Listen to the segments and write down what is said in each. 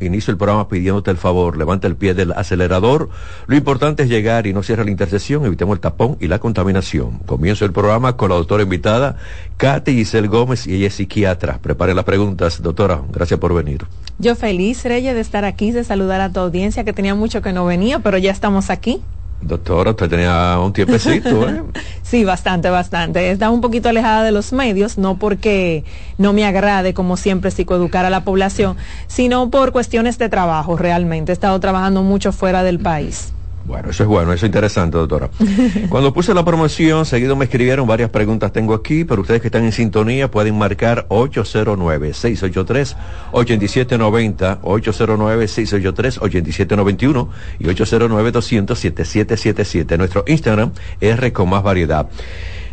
Inicio el programa pidiéndote el favor, levanta el pie del acelerador. Lo importante es llegar y no cierra la intersección, evitemos el tapón y la contaminación. Comienzo el programa con la doctora invitada, Katy Giselle Gómez, y ella es psiquiatra. Prepare las preguntas, doctora. Gracias por venir. Yo feliz, Reyes, de estar aquí, de saludar a tu audiencia, que tenía mucho que no venía, pero ya estamos aquí. Doctora, usted tenía un tiempecito, ¿eh? sí, bastante, bastante. Estaba un poquito alejada de los medios, no porque no me agrade, como siempre, psicoeducar a la población, sino por cuestiones de trabajo, realmente. He estado trabajando mucho fuera del país. Bueno, eso es bueno, eso es interesante, doctora. Cuando puse la promoción, seguido me escribieron varias preguntas tengo aquí, pero ustedes que están en sintonía pueden marcar 809-683-8790, 809-683-8791 y 809-200-7777. Nuestro Instagram R con más variedad.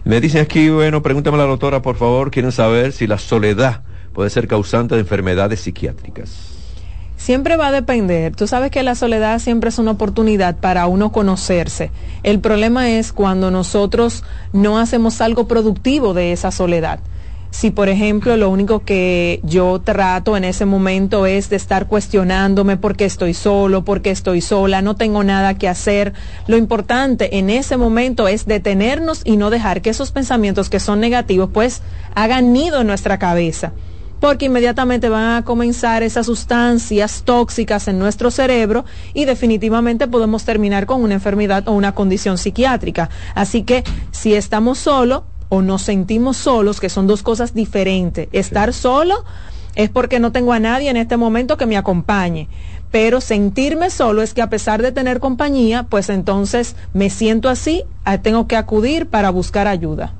Me dicen aquí, bueno, pregúntame a la doctora, por favor, quieren saber si la soledad puede ser causante de enfermedades psiquiátricas. Siempre va a depender. Tú sabes que la soledad siempre es una oportunidad para uno conocerse. El problema es cuando nosotros no hacemos algo productivo de esa soledad. Si, por ejemplo, lo único que yo trato en ese momento es de estar cuestionándome por qué estoy solo, por qué estoy sola, no tengo nada que hacer, lo importante en ese momento es detenernos y no dejar que esos pensamientos que son negativos pues hagan nido en nuestra cabeza porque inmediatamente van a comenzar esas sustancias tóxicas en nuestro cerebro y definitivamente podemos terminar con una enfermedad o una condición psiquiátrica. Así que si estamos solos o nos sentimos solos, que son dos cosas diferentes, estar solo es porque no tengo a nadie en este momento que me acompañe. Pero sentirme solo es que a pesar de tener compañía, pues entonces me siento así, tengo que acudir para buscar ayuda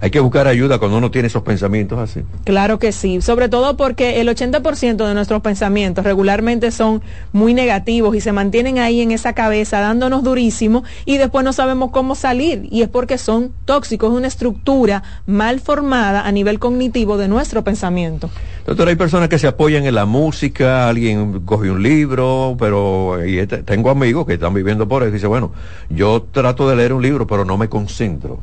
hay que buscar ayuda cuando uno tiene esos pensamientos así. Claro que sí, sobre todo porque el 80% de nuestros pensamientos regularmente son muy negativos y se mantienen ahí en esa cabeza dándonos durísimo y después no sabemos cómo salir y es porque son tóxicos, es una estructura mal formada a nivel cognitivo de nuestro pensamiento. Doctor, hay personas que se apoyan en la música, alguien coge un libro, pero este, tengo amigos que están viviendo por eso y dice, bueno, yo trato de leer un libro, pero no me concentro.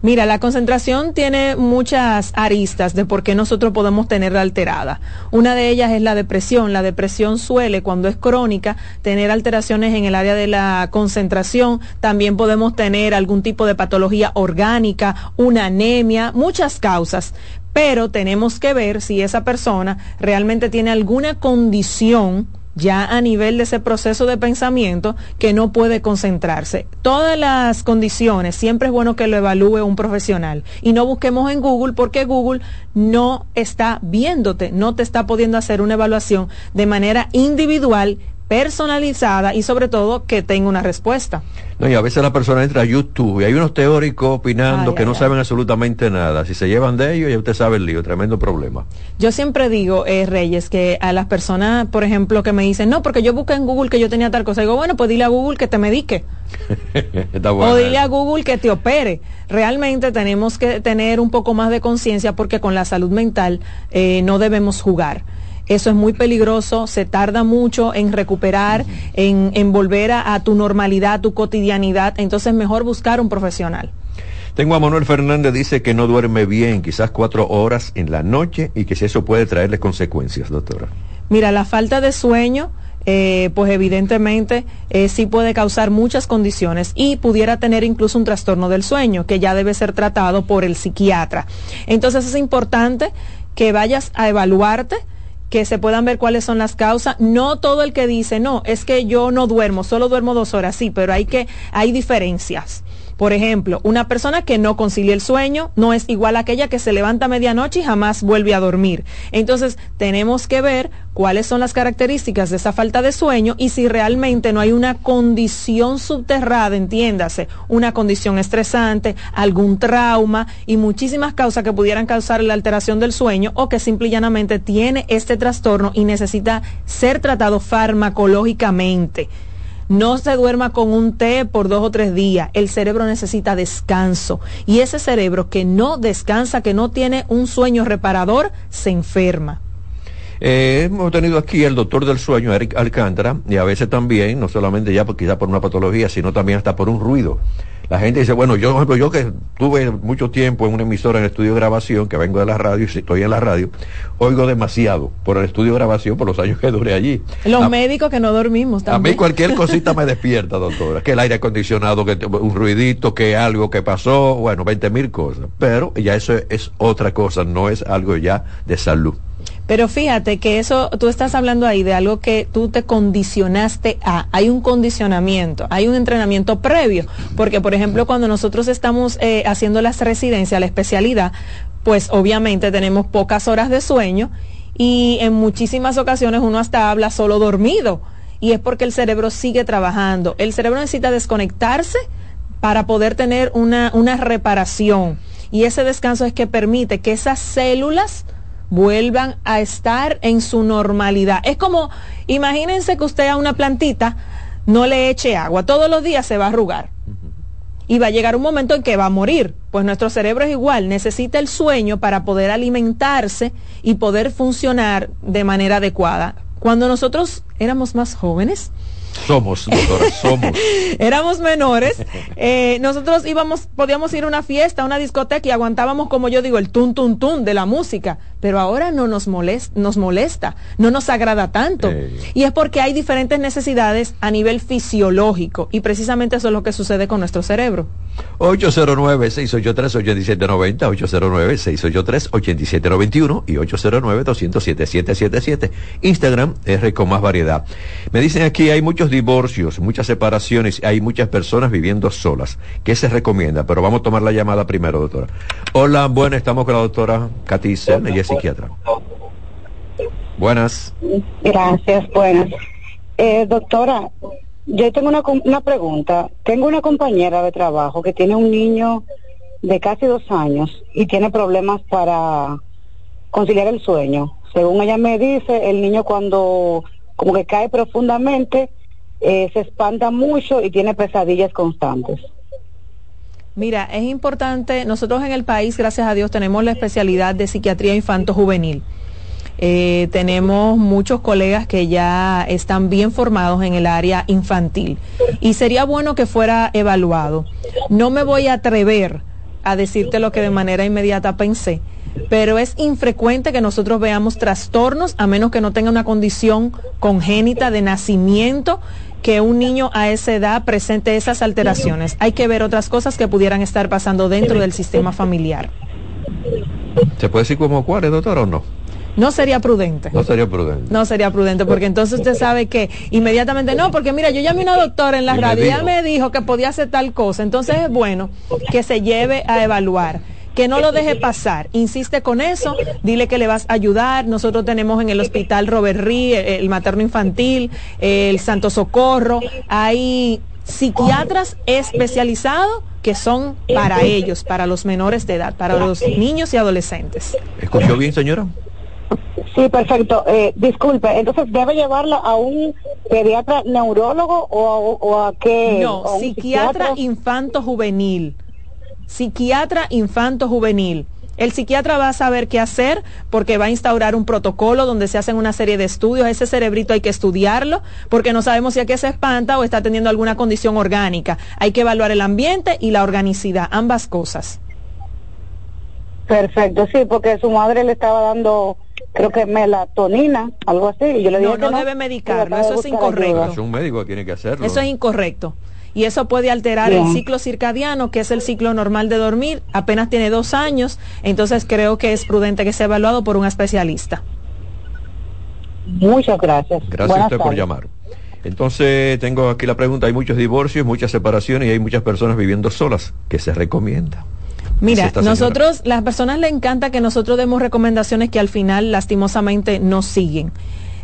Mira, la concentración tiene muchas aristas de por qué nosotros podemos tenerla alterada. Una de ellas es la depresión. La depresión suele, cuando es crónica, tener alteraciones en el área de la concentración. También podemos tener algún tipo de patología orgánica, una anemia, muchas causas pero tenemos que ver si esa persona realmente tiene alguna condición ya a nivel de ese proceso de pensamiento que no puede concentrarse. Todas las condiciones, siempre es bueno que lo evalúe un profesional y no busquemos en Google porque Google no está viéndote, no te está pudiendo hacer una evaluación de manera individual personalizada y sobre todo que tenga una respuesta. No, y a veces la persona entra a YouTube y hay unos teóricos opinando que no saben absolutamente nada. Si se llevan de ellos, ya usted sabe el lío, tremendo problema. Yo siempre digo, eh, Reyes, que a las personas, por ejemplo, que me dicen, no, porque yo busqué en Google que yo tenía tal cosa, digo, bueno, pues dile a Google que te medique. o dile a Google que te opere. Realmente tenemos que tener un poco más de conciencia porque con la salud mental eh, no debemos jugar. Eso es muy peligroso, se tarda mucho en recuperar, en, volver a, tu normalidad, a tu cotidianidad. Entonces, mejor buscar un profesional. Tengo a Manuel Fernández, dice que no duerme bien, quizás cuatro horas en la noche y que si eso puede traerle consecuencias, doctora. Mira, la falta de sueño, eh, pues evidentemente eh, sí puede causar muchas condiciones y pudiera tener incluso un trastorno del sueño que ya debe ser tratado por el psiquiatra. Entonces es importante que vayas a evaluarte que se puedan ver cuáles son las causas. No todo el que dice, no, es que yo no duermo, solo duermo dos horas, sí, pero hay que, hay diferencias. Por ejemplo, una persona que no concilia el sueño no es igual a aquella que se levanta a medianoche y jamás vuelve a dormir. Entonces, tenemos que ver cuáles son las características de esa falta de sueño y si realmente no hay una condición subterrada, entiéndase, una condición estresante, algún trauma y muchísimas causas que pudieran causar la alteración del sueño o que simple y llanamente tiene este trastorno y necesita ser tratado farmacológicamente. No se duerma con un té por dos o tres días. El cerebro necesita descanso. Y ese cerebro que no descansa, que no tiene un sueño reparador, se enferma. Eh, hemos tenido aquí el doctor del sueño, Eric Alcántara, y a veces también, no solamente ya quizá por una patología, sino también hasta por un ruido. La gente dice, bueno, yo, por ejemplo, yo que tuve mucho tiempo en una emisora en el estudio de grabación, que vengo de la radio y estoy en la radio, oigo demasiado por el estudio de grabación, por los años que duré allí. Los médicos que no dormimos también. A mí cualquier cosita me despierta, doctora. Que el aire acondicionado, que un ruidito, que algo que pasó, bueno, 20 mil cosas. Pero ya eso es otra cosa, no es algo ya de salud. Pero fíjate que eso, tú estás hablando ahí de algo que tú te condicionaste a. Hay un condicionamiento, hay un entrenamiento previo. Porque, por ejemplo, cuando nosotros estamos eh, haciendo las residencias, la especialidad, pues obviamente tenemos pocas horas de sueño y en muchísimas ocasiones uno hasta habla solo dormido. Y es porque el cerebro sigue trabajando. El cerebro necesita desconectarse para poder tener una, una reparación. Y ese descanso es que permite que esas células vuelvan a estar en su normalidad. Es como, imagínense que usted a una plantita no le eche agua, todos los días se va a arrugar. Y va a llegar un momento en que va a morir. Pues nuestro cerebro es igual, necesita el sueño para poder alimentarse y poder funcionar de manera adecuada. Cuando nosotros éramos más jóvenes, somos, doctora, somos. Éramos menores. Eh, nosotros íbamos, podíamos ir a una fiesta, a una discoteca y aguantábamos, como yo digo, el tun, tun, tun de la música. Pero ahora no nos molesta, nos molesta no nos agrada tanto. Y es porque hay diferentes necesidades a nivel fisiológico. Y precisamente eso es lo que sucede con nuestro cerebro. 809-683-8790, 809-683-8791 y 809-207-777. Instagram, R con más variedad. Me dicen aquí, hay muchos divorcios, muchas separaciones, hay muchas personas viviendo solas. ¿Qué se recomienda? Pero vamos a tomar la llamada primero, doctora. Hola, bueno, estamos con la doctora Katy ella es psiquiatra. Buenas. Gracias, buenas. Eh, doctora, yo tengo una, una pregunta. Tengo una compañera de trabajo que tiene un niño de casi dos años y tiene problemas para conciliar el sueño. Según ella me dice, el niño cuando como que cae profundamente, eh, se espanta mucho y tiene pesadillas constantes. Mira, es importante, nosotros en el país, gracias a Dios, tenemos la especialidad de psiquiatría infanto-juvenil. Eh, tenemos muchos colegas que ya están bien formados en el área infantil y sería bueno que fuera evaluado. No me voy a atrever a decirte lo que de manera inmediata pensé, pero es infrecuente que nosotros veamos trastornos a menos que no tenga una condición congénita de nacimiento que un niño a esa edad presente esas alteraciones. Hay que ver otras cosas que pudieran estar pasando dentro del sistema familiar. ¿Se puede decir como cuáles, doctor, o no? No sería prudente. No sería prudente. No sería prudente, porque entonces usted sabe que inmediatamente no, porque mira, yo llamé a una doctora en la radio y ella me dijo que podía hacer tal cosa. Entonces es bueno que se lleve a evaluar que no lo deje pasar. Insiste con eso, dile que le vas a ayudar. Nosotros tenemos en el hospital Robert Rí, el materno infantil, el Santo Socorro, hay psiquiatras especializados que son para ellos, para los menores de edad, para los niños y adolescentes. ¿Escuchó bien, señora? Sí, perfecto. Eh, disculpe, entonces debe llevarla a un pediatra neurólogo o a, qué? No, psiquiatra infanto juvenil. Psiquiatra infanto juvenil. El psiquiatra va a saber qué hacer porque va a instaurar un protocolo donde se hacen una serie de estudios. Ese cerebrito hay que estudiarlo porque no sabemos si a qué se espanta o está teniendo alguna condición orgánica. Hay que evaluar el ambiente y la organicidad, ambas cosas. Perfecto, sí, porque su madre le estaba dando creo que melatonina, algo así. Y yo le no, no, debe medicarlo, eso es incorrecto. Es un médico que tiene que hacerlo. Eso es incorrecto. Y eso puede alterar el ciclo circadiano, que es el ciclo normal de dormir. Apenas tiene dos años, entonces creo que es prudente que sea evaluado por un especialista. Muchas gracias. Gracias a usted por llamar. Entonces tengo aquí la pregunta, hay muchos divorcios, muchas separaciones y hay muchas personas viviendo solas. ¿Qué se recomienda? Mira, nosotros, las personas le encanta que nosotros demos recomendaciones que al final lastimosamente no siguen.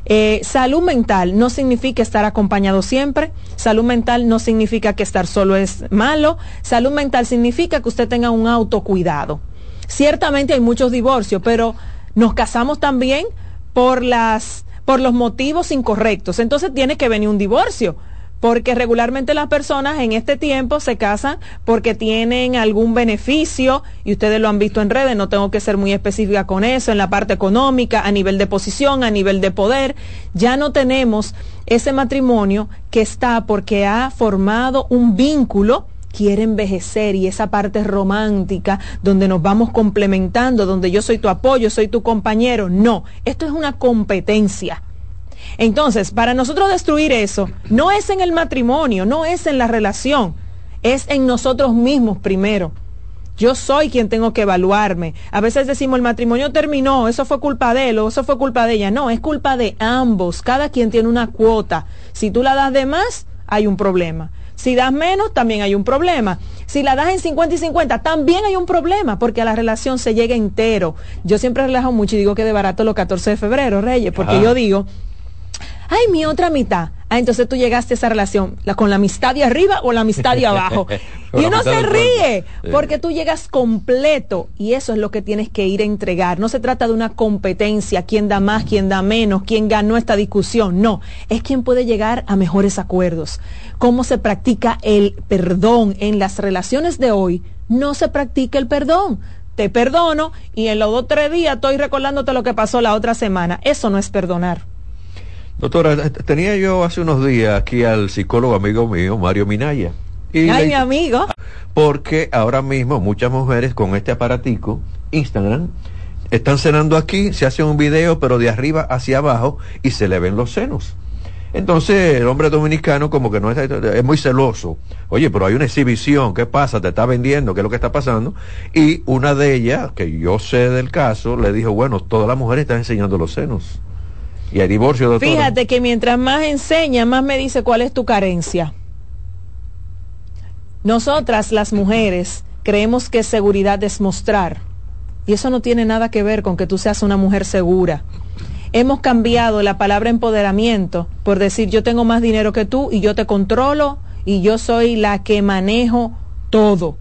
Eh, salud mental no significa estar acompañado siempre, salud mental no significa que estar solo es malo, salud mental significa que usted tenga un autocuidado. Ciertamente hay muchos divorcios, pero nos casamos también por las por los motivos incorrectos. Entonces tiene que venir un divorcio porque regularmente las personas en este tiempo se casan porque tienen algún beneficio y ustedes lo han visto en redes, no tengo que ser muy específica con eso, en la parte económica, a nivel de posición, a nivel de poder, ya no tenemos ese matrimonio que está porque ha formado un vínculo quiere envejecer y esa parte romántica donde nos vamos complementando, donde yo soy tu apoyo, soy tu compañero. No, esto es una competencia. Entonces, para nosotros destruir eso, no es en el matrimonio, no es en la relación, es en nosotros mismos primero. Yo soy quien tengo que evaluarme. A veces decimos el matrimonio terminó, eso fue culpa de él o eso fue culpa de ella. No, es culpa de ambos. Cada quien tiene una cuota. Si tú la das de más, hay un problema. Si das menos, también hay un problema. Si la das en 50 y 50, también hay un problema, porque a la relación se llega entero. Yo siempre relajo mucho y digo que de barato los 14 de febrero, Reyes, porque yo digo, ay, mi otra mitad. Ah, entonces tú llegaste a esa relación la, con la amistad de arriba o la amistad de abajo. y uno se ríe porque tú llegas completo y eso es lo que tienes que ir a entregar. No se trata de una competencia, quién da más, quién da menos, quién ganó esta discusión. No, es quien puede llegar a mejores acuerdos. Cómo se practica el perdón en las relaciones de hoy. No se practica el perdón te perdono y en los dos o tres días estoy recordándote lo que pasó la otra semana. Eso no es perdonar. Doctora, tenía yo hace unos días aquí al psicólogo amigo mío, Mario Minaya. Y Ay, mi amigo. Porque ahora mismo muchas mujeres con este aparatico, Instagram, están cenando aquí, se hace un video, pero de arriba hacia abajo y se le ven los senos. Entonces el hombre dominicano como que no es, es, muy celoso. Oye, pero hay una exhibición, ¿qué pasa? Te está vendiendo, ¿qué es lo que está pasando? Y una de ellas, que yo sé del caso, le dijo, bueno, todas las mujeres están enseñando los senos. Y hay divorcio. Fíjate que mientras más enseña, más me dice cuál es tu carencia. Nosotras, las mujeres, creemos que seguridad es mostrar. Y eso no tiene nada que ver con que tú seas una mujer segura. Hemos cambiado la palabra empoderamiento por decir yo tengo más dinero que tú y yo te controlo y yo soy la que manejo todo.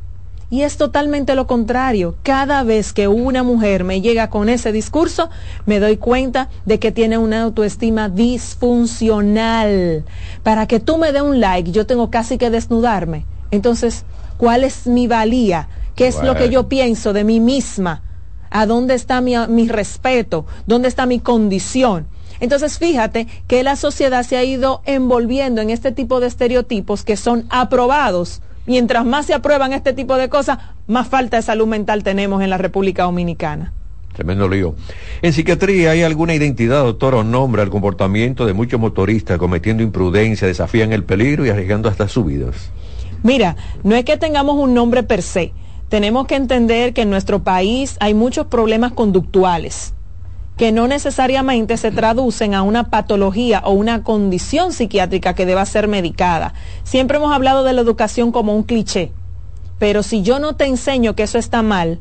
Y es totalmente lo contrario. Cada vez que una mujer me llega con ese discurso, me doy cuenta de que tiene una autoestima disfuncional. Para que tú me dé un like, yo tengo casi que desnudarme. Entonces, ¿cuál es mi valía? ¿Qué es lo que yo pienso de mí misma? ¿A dónde está mi, mi respeto? ¿Dónde está mi condición? Entonces, fíjate que la sociedad se ha ido envolviendo en este tipo de estereotipos que son aprobados mientras más se aprueban este tipo de cosas, más falta de salud mental tenemos en la República Dominicana. Tremendo lío. En psiquiatría hay alguna identidad, doctor, o nombre al comportamiento de muchos motoristas cometiendo imprudencia, desafían el peligro y arriesgando hasta sus vidas. Mira, no es que tengamos un nombre per se. Tenemos que entender que en nuestro país hay muchos problemas conductuales que no necesariamente se traducen a una patología o una condición psiquiátrica que deba ser medicada. Siempre hemos hablado de la educación como un cliché, pero si yo no te enseño que eso está mal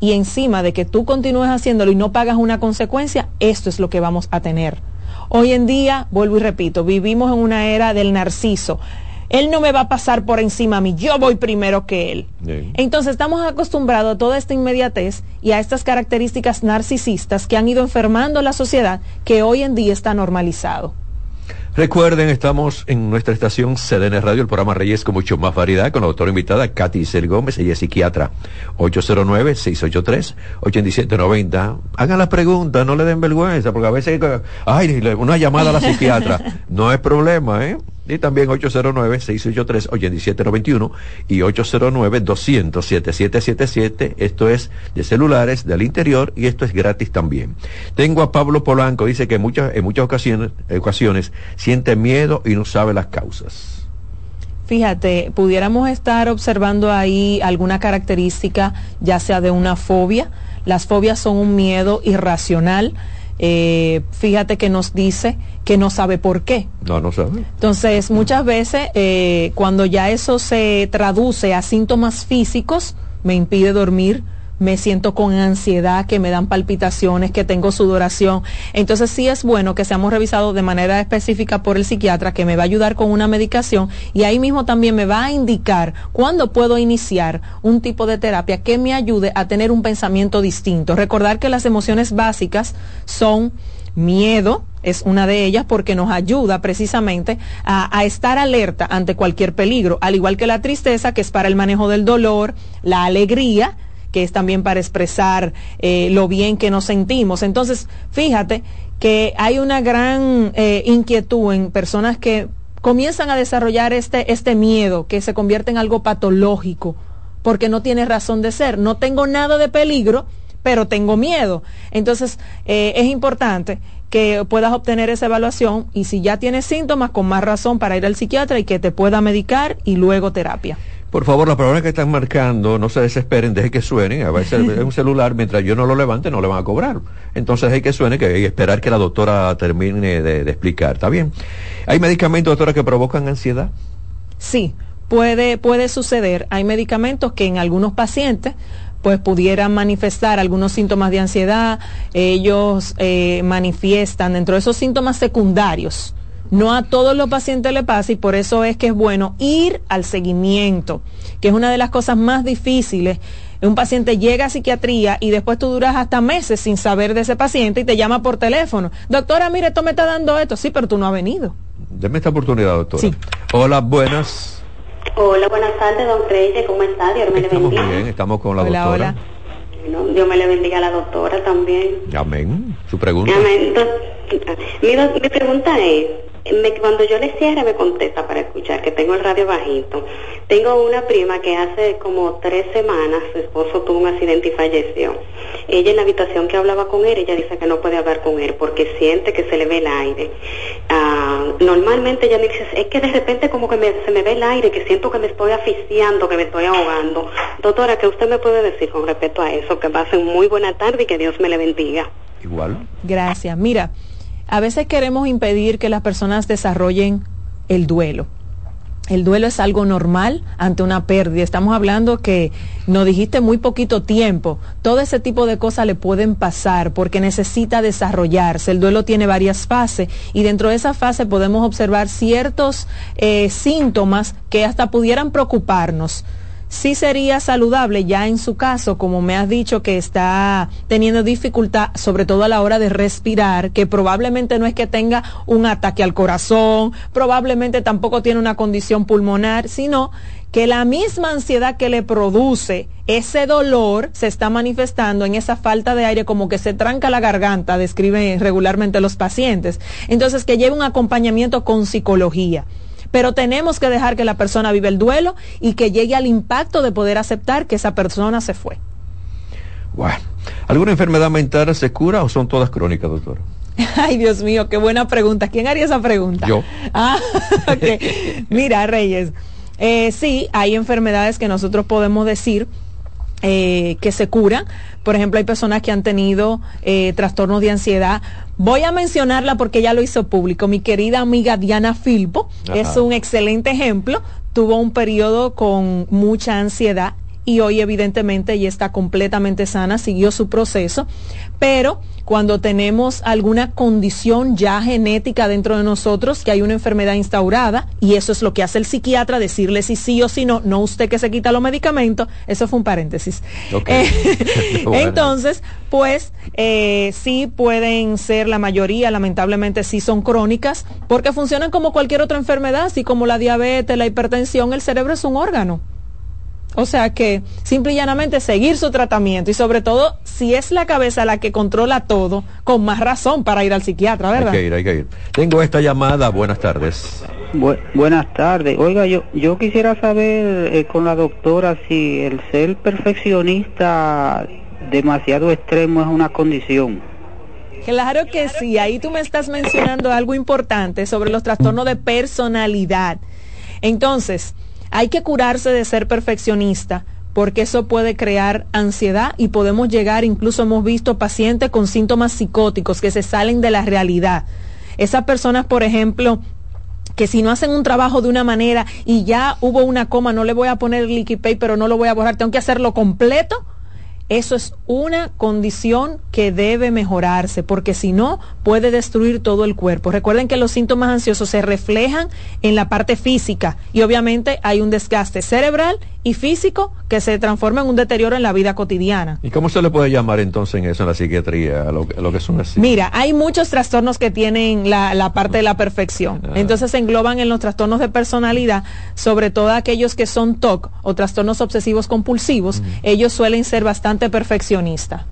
y encima de que tú continúes haciéndolo y no pagas una consecuencia, esto es lo que vamos a tener. Hoy en día, vuelvo y repito, vivimos en una era del narciso él no me va a pasar por encima a mí, yo voy primero que él. Entonces estamos acostumbrados a toda esta inmediatez y a estas características narcisistas que han ido enfermando la sociedad que hoy en día está normalizado. Recuerden, estamos en nuestra estación CDN Radio, el programa Reyes con mucho más variedad, con la doctora invitada Katy Isel Gómez, ella es psiquiatra, 809-683-8790. Hagan las preguntas, no le den vergüenza, porque a veces, ay, una llamada a la psiquiatra, no es problema, ¿eh? Y también 809-683-8791 y 809-200-7777. Esto es de celulares del interior y esto es gratis también. Tengo a Pablo Polanco, dice que muchas, en muchas ocasiones, ocasiones siente miedo y no sabe las causas. Fíjate, pudiéramos estar observando ahí alguna característica, ya sea de una fobia. Las fobias son un miedo irracional eh, fíjate que nos dice que no sabe por qué. No, no sabe. Entonces, muchas veces, eh, cuando ya eso se traduce a síntomas físicos, me impide dormir, me siento con ansiedad, que me dan palpitaciones, que tengo sudoración. Entonces sí es bueno que seamos revisados de manera específica por el psiquiatra que me va a ayudar con una medicación y ahí mismo también me va a indicar cuándo puedo iniciar un tipo de terapia que me ayude a tener un pensamiento distinto. Recordar que las emociones básicas son miedo, es una de ellas porque nos ayuda precisamente a, a, estar alerta ante cualquier peligro, al igual que la tristeza, que es para el manejo del dolor, la alegría, que es también para expresar eh, lo bien que nos sentimos. Entonces, fíjate que hay una gran eh, inquietud en personas que comienzan a desarrollar este, este miedo que se convierte en algo patológico porque no tiene razón de ser. No tengo nada de peligro, pero tengo miedo. Entonces, eh, es importante que puedas obtener esa evaluación y si ya tienes síntomas, con más razón para ir al psiquiatra y que te pueda medicar y luego terapia. Por favor, las personas que están marcando, no se desesperen, deje que suenen. A veces un celular, mientras yo no lo levante, no le van a cobrar. Entonces hay que suene que, y esperar que la doctora termine de, de explicar. ¿Está bien? ¿Hay medicamentos, doctora, que provocan ansiedad? Sí, puede, puede suceder. Hay medicamentos que en algunos pacientes pues pudieran manifestar algunos síntomas de ansiedad, ellos eh, manifiestan dentro de esos síntomas secundarios. No a todos los pacientes le pasa y por eso es que es bueno ir al seguimiento, que es una de las cosas más difíciles. Un paciente llega a psiquiatría y después tú duras hasta meses sin saber de ese paciente y te llama por teléfono. Doctora, mire, esto me está dando esto. Sí, pero tú no has venido. Deme esta oportunidad, doctora. Sí. Hola, buenas. Hola, buenas tardes, don Freire, ¿cómo está? Dios me le bendiga. Muy bien, estamos con la doctora. Hola. Dios me le bendiga a la doctora también. Amén. Su pregunta. Amén. mi, mi pregunta es, cuando yo le cierre me contesta para escuchar, que tengo el radio bajito. Tengo una prima que hace como tres semanas su esposo tuvo un accidente y falleció. Ella en la habitación que hablaba con él, ella dice que no puede hablar con él porque siente que se le ve el aire. Ah, normalmente ella me dice, es que de repente como que se me ve el aire, que siento que me estoy asfixiando, que me estoy ahogando. Doctora, ¿qué usted me puede decir con respecto a eso? Que pasen muy buena tarde y que Dios me le bendiga. Igual. Gracias. Mira, a veces queremos impedir que las personas desarrollen el duelo. El duelo es algo normal ante una pérdida. Estamos hablando que nos dijiste muy poquito tiempo. Todo ese tipo de cosas le pueden pasar porque necesita desarrollarse. El duelo tiene varias fases y dentro de esa fase podemos observar ciertos eh, síntomas que hasta pudieran preocuparnos sí sería saludable ya en su caso, como me has dicho que está teniendo dificultad, sobre todo a la hora de respirar, que probablemente no es que tenga un ataque al corazón, probablemente tampoco tiene una condición pulmonar, sino que la misma ansiedad que le produce ese dolor se está manifestando en esa falta de aire, como que se tranca la garganta, describen regularmente los pacientes. Entonces, que lleve un acompañamiento con psicología pero tenemos que dejar que la persona vive el duelo y que llegue al impacto de poder aceptar que esa persona se fue. Bueno, ¿alguna enfermedad mental se cura o son todas crónicas, doctor? Ay, Dios mío, qué buena pregunta. ¿Quién haría esa pregunta? Yo. Ah, Mira, Reyes, eh, sí, hay enfermedades que nosotros podemos decir eh, que se curan. Por ejemplo, hay personas que han tenido eh, trastornos de ansiedad. Voy a mencionarla porque ya lo hizo público. Mi querida amiga Diana Filpo es un excelente ejemplo. Tuvo un periodo con mucha ansiedad y hoy evidentemente ella está completamente sana, siguió su proceso, pero cuando tenemos alguna condición ya genética dentro de nosotros, que hay una enfermedad instaurada, y eso es lo que hace el psiquiatra, decirle si sí o si no, no usted que se quita los medicamentos, eso fue un paréntesis. Eh, entonces, pues eh, sí pueden ser la mayoría, lamentablemente sí son crónicas, porque funcionan como cualquier otra enfermedad, así como la diabetes, la hipertensión, el cerebro es un órgano. O sea que simple y llanamente seguir su tratamiento y sobre todo si es la cabeza la que controla todo, con más razón para ir al psiquiatra, ¿verdad? Hay que ir, hay que ir. Tengo esta llamada, buenas tardes. buenas tardes. Oiga, yo, yo quisiera saber eh, con la doctora si el ser perfeccionista demasiado extremo es una condición. Claro que sí, ahí tú me estás mencionando algo importante sobre los trastornos de personalidad. Entonces, hay que curarse de ser perfeccionista porque eso puede crear ansiedad y podemos llegar, incluso hemos visto pacientes con síntomas psicóticos que se salen de la realidad. Esas personas, por ejemplo, que si no hacen un trabajo de una manera y ya hubo una coma, no le voy a poner el liquid pero no lo voy a borrar, tengo que hacerlo completo, eso es una condición que debe mejorarse, porque si no, puede destruir todo el cuerpo. Recuerden que los síntomas ansiosos se reflejan en la parte física y obviamente hay un desgaste cerebral y físico que se transforma en un deterioro en la vida cotidiana. ¿Y cómo se le puede llamar entonces en eso, en la psiquiatría, a lo, que son así? Mira, hay muchos trastornos que tienen la, parte de la perfección. Ah. Entonces se engloban en los trastornos de personalidad, sobre todo aquellos que son TOC o trastornos obsesivos compulsivos. Ellos suelen ser bastante perfeccionistas.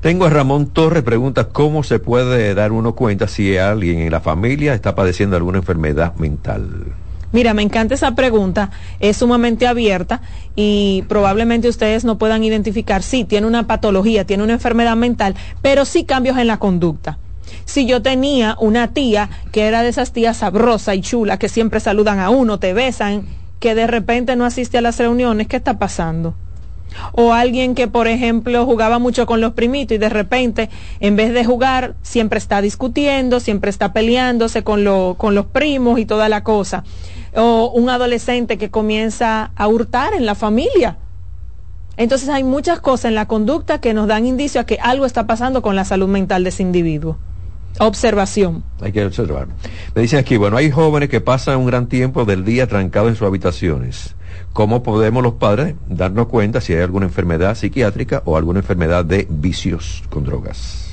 Tengo a Ramón Torres, pregunta cómo se puede dar uno cuenta si alguien en la familia está padeciendo alguna enfermedad mental. Mira, me encanta esa pregunta, es sumamente abierta y probablemente ustedes no puedan identificar si tiene una patología, tiene una enfermedad mental, pero sí cambios en la conducta. Si yo tenía una tía que era de esas tías sabrosa y chula que siempre saludan a uno, te besan, que de repente no asiste a las reuniones, ¿qué está pasando? O alguien que, por ejemplo, jugaba mucho con los primitos y de repente, en vez de jugar, siempre está discutiendo, siempre está peleándose con, con los primos y toda la cosa o un adolescente que comienza a hurtar en la familia. Entonces hay muchas cosas en la conducta que nos dan indicio a que algo está pasando con la salud mental de ese individuo. Observación. Hay que observar. Me dicen aquí, bueno, hay jóvenes que pasan un gran tiempo del día trancados en sus habitaciones. ¿Cómo podemos los padres darnos cuenta si hay alguna enfermedad psiquiátrica o alguna enfermedad de vicios con drogas?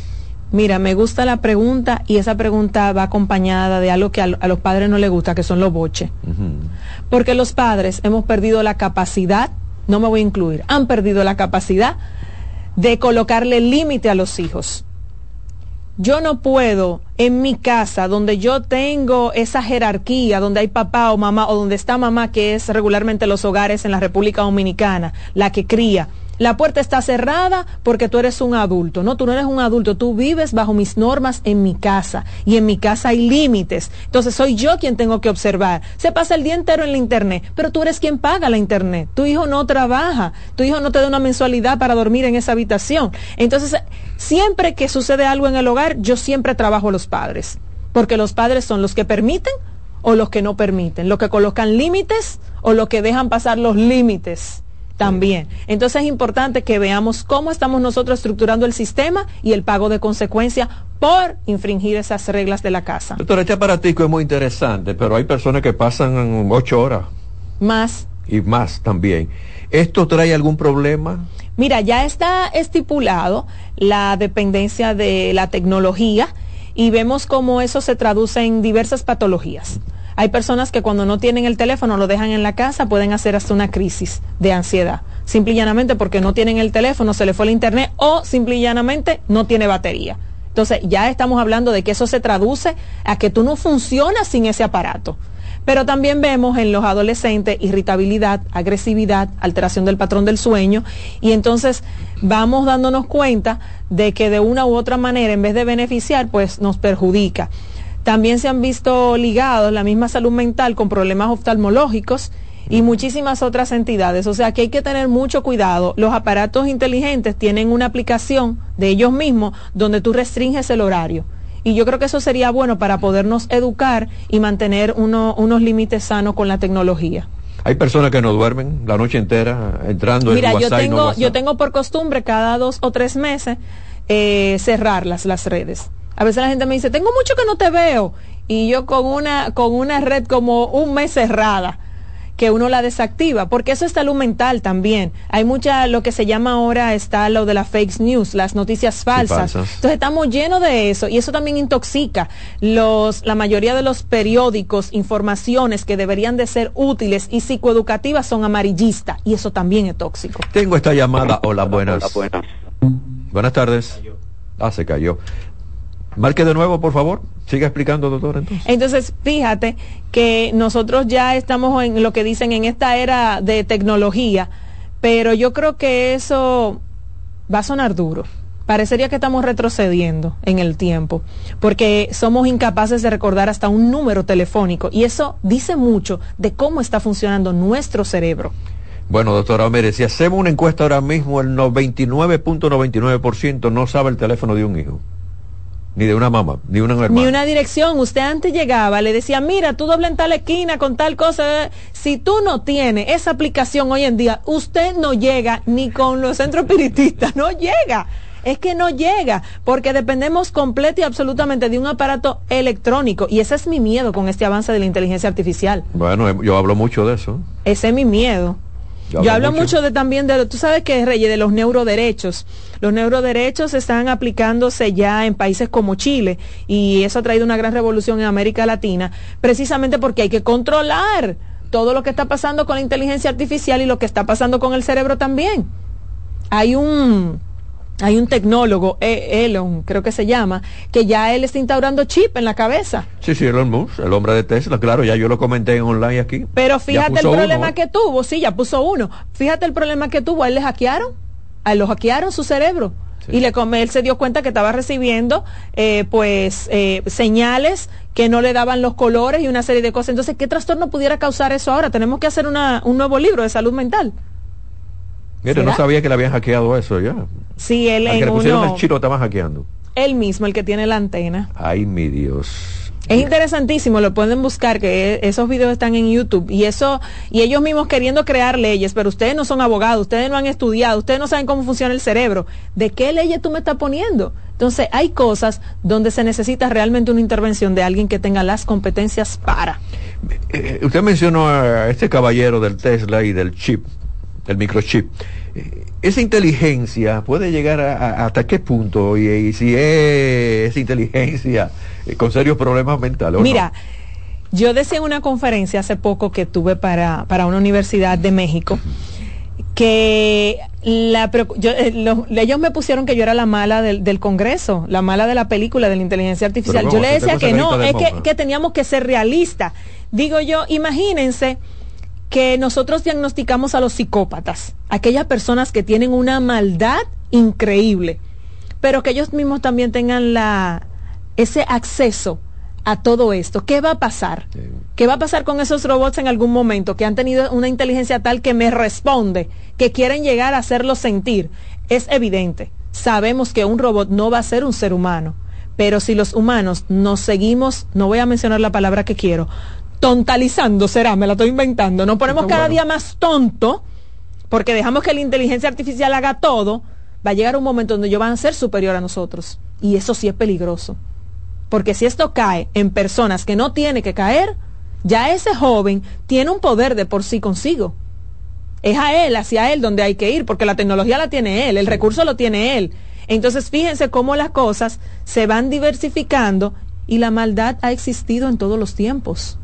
Mira, me gusta la pregunta y esa pregunta va acompañada de algo que a, los padres no les gusta, que son los boches. Porque los padres hemos perdido la capacidad, no me voy a incluir, han perdido la capacidad de colocarle límite a los hijos. Yo no puedo en mi casa, donde yo tengo esa jerarquía, donde hay papá o mamá, o donde está mamá, que es regularmente los hogares en la República Dominicana, la que cría, la puerta está cerrada porque tú eres un adulto. No, tú no eres un adulto, tú vives bajo mis normas en mi casa y en mi casa hay límites. Entonces soy yo quien tengo que observar. Se pasa el día entero en la internet, pero tú eres quien paga la internet. Tu hijo no trabaja, tu hijo no te da una mensualidad para dormir en esa habitación. Entonces, siempre que sucede algo en el hogar, yo siempre trabajo los padres, porque los padres son los que permiten o los que no permiten, los que colocan límites o los que dejan pasar los límites también. Entonces es importante que veamos cómo estamos nosotros estructurando el sistema y el pago de consecuencia por infringir esas reglas de la casa. Doctor, este aparatico es muy interesante, pero hay personas que pasan ocho horas. Más. Y más también. ¿Esto trae algún problema? Mira, ya está estipulado la dependencia de la tecnología y vemos cómo eso se traduce en diversas patologías. Hay personas que cuando no tienen el teléfono, lo dejan en la casa, pueden hacer hasta una crisis de ansiedad. Simple y llanamente porque no tienen el teléfono, se le fue el internet o simple y llanamente no tiene batería. Entonces ya estamos hablando de que eso se traduce a que tú no funcionas sin ese aparato. Pero también vemos en los adolescentes irritabilidad, agresividad, alteración del patrón del sueño y entonces vamos dándonos cuenta de que de una u otra manera, en vez de beneficiar, pues nos perjudica. También se han visto ligados la misma salud mental con problemas oftalmológicos y muchísimas otras entidades. O sea que hay que tener mucho cuidado. Los aparatos inteligentes tienen una aplicación de ellos mismos donde tú restringes el horario. Y yo creo que eso sería bueno para podernos educar y mantener unos límites sanos con la tecnología. Hay personas que no duermen la noche entera entrando Mira, en WhatsApp. Mira, yo tengo, yo tengo por costumbre cada dos o tres meses eh, cerrarlas las redes a veces la gente me dice, tengo mucho que no te veo. Y yo con una, con una red como un mes cerrada, que uno la desactiva, porque eso es salud mental también. Hay mucha, lo que se llama ahora está lo de las fake news, las noticias falsas. Entonces estamos llenos de eso y eso también intoxica. Los, la mayoría de los periódicos, informaciones que deberían de ser útiles y psicoeducativas son amarillistas y eso también es tóxico. Tengo esta llamada. Hola, buenas. Hola, buenas. Buenas tardes. Ah, se cayó. Marque de nuevo, por favor. Siga explicando, doctor. Entonces. entonces, fíjate que nosotros ya estamos en lo que dicen en esta era de tecnología, pero yo creo que eso va a sonar duro. Parecería que estamos retrocediendo en el tiempo, porque somos incapaces de recordar hasta un número telefónico y eso dice mucho de cómo está funcionando nuestro cerebro. Bueno, doctora Omere, si hacemos una encuesta ahora mismo, el 99.99% no sabe el teléfono de un hijo ni de una mamá, ni una hermana. Ni una dirección. Usted antes llegaba, le decía, mira, tú dobla en tal esquina con tal cosa. Si tú no tienes esa aplicación hoy en día, usted no llega ni con los centros espiritistas, no llega. Es que no llega, porque dependemos completo y absolutamente de un aparato electrónico. Y ese es mi miedo con este avance de la inteligencia artificial. Bueno, yo hablo mucho de eso. Ese es mi miedo. Yo, hablo mucho. de también de, tú sabes que Reyes, de los neuroderechos. Los neuroderechos están aplicándose ya en países como Chile y eso ha traído una gran revolución en América Latina, precisamente porque hay que controlar todo lo que está pasando con la inteligencia artificial y lo que está pasando con el cerebro también. Hay un hay un tecnólogo, e- Elon, creo que se llama, que ya él está instaurando chip en la cabeza. Sí, sí, Elon Musk, el hombre de Tesla, claro, ya yo lo comenté en online aquí. Pero fíjate el problema uno, ¿eh? que tuvo, sí, ya puso uno. Fíjate el problema que tuvo, a él le hackearon, a él lo hackearon su cerebro. Sí. Y le él se dio cuenta que estaba recibiendo eh, pues eh, señales que no le daban los colores y una serie de cosas. Entonces, ¿qué trastorno pudiera causar eso ahora? Tenemos que hacer una, un nuevo libro de salud mental. Mire, no sabía que le habían hackeado eso ya. Sí, él Al que le pusieron uno, el chino estaban hackeando. él mismo, el que tiene la antena. Ay, mi Dios. Es interesantísimo, lo pueden buscar, que e- esos videos están en YouTube y eso y ellos mismos queriendo crear leyes, pero ustedes no son abogados, ustedes no han estudiado, ustedes no saben cómo funciona el cerebro. ¿De qué leyes tú me estás poniendo? Entonces, hay cosas donde se necesita realmente una intervención de alguien que tenga las competencias para. Eh, usted mencionó a este caballero del Tesla y del chip, del microchip. Eh, esa inteligencia puede llegar a, a- hasta qué punto y, y si es esa inteligencia eh, con serios problemas mentales. ¿o Mira, no? yo decía en una conferencia hace poco que tuve para, para una universidad de México que la, yo, eh, los- ellos me pusieron que yo era la mala del, del Congreso, la mala de la película de la inteligencia artificial. Yo le decía que no, es que, que teníamos que ser realistas. Digo yo, imagínense que nosotros diagnosticamos a los psicópatas, aquellas personas que tienen una maldad increíble, pero que ellos mismos también tengan la, ese acceso a todo esto. ¿Qué va a pasar? ¿Qué va a pasar con esos robots en algún momento que han tenido una inteligencia tal que me responde, que quieren llegar a hacerlo sentir? Es evidente. Sabemos que un robot no va a ser un ser humano, pero si los humanos nos seguimos, no voy a mencionar la palabra que quiero, tontalizando será, me la estoy inventando, nos ponemos Está cada bueno. día más tonto, porque dejamos que la inteligencia artificial haga todo, va a llegar un momento donde ellos van a ser superior a nosotros. Y eso sí es peligroso. Porque si esto cae en personas que no tiene que caer, ya ese joven tiene un poder de por sí consigo. Es a él, hacia él donde hay que ir, porque la tecnología la tiene él, el recurso lo tiene él. Entonces fíjense cómo las cosas se van diversificando y la maldad ha existido en todos los tiempos.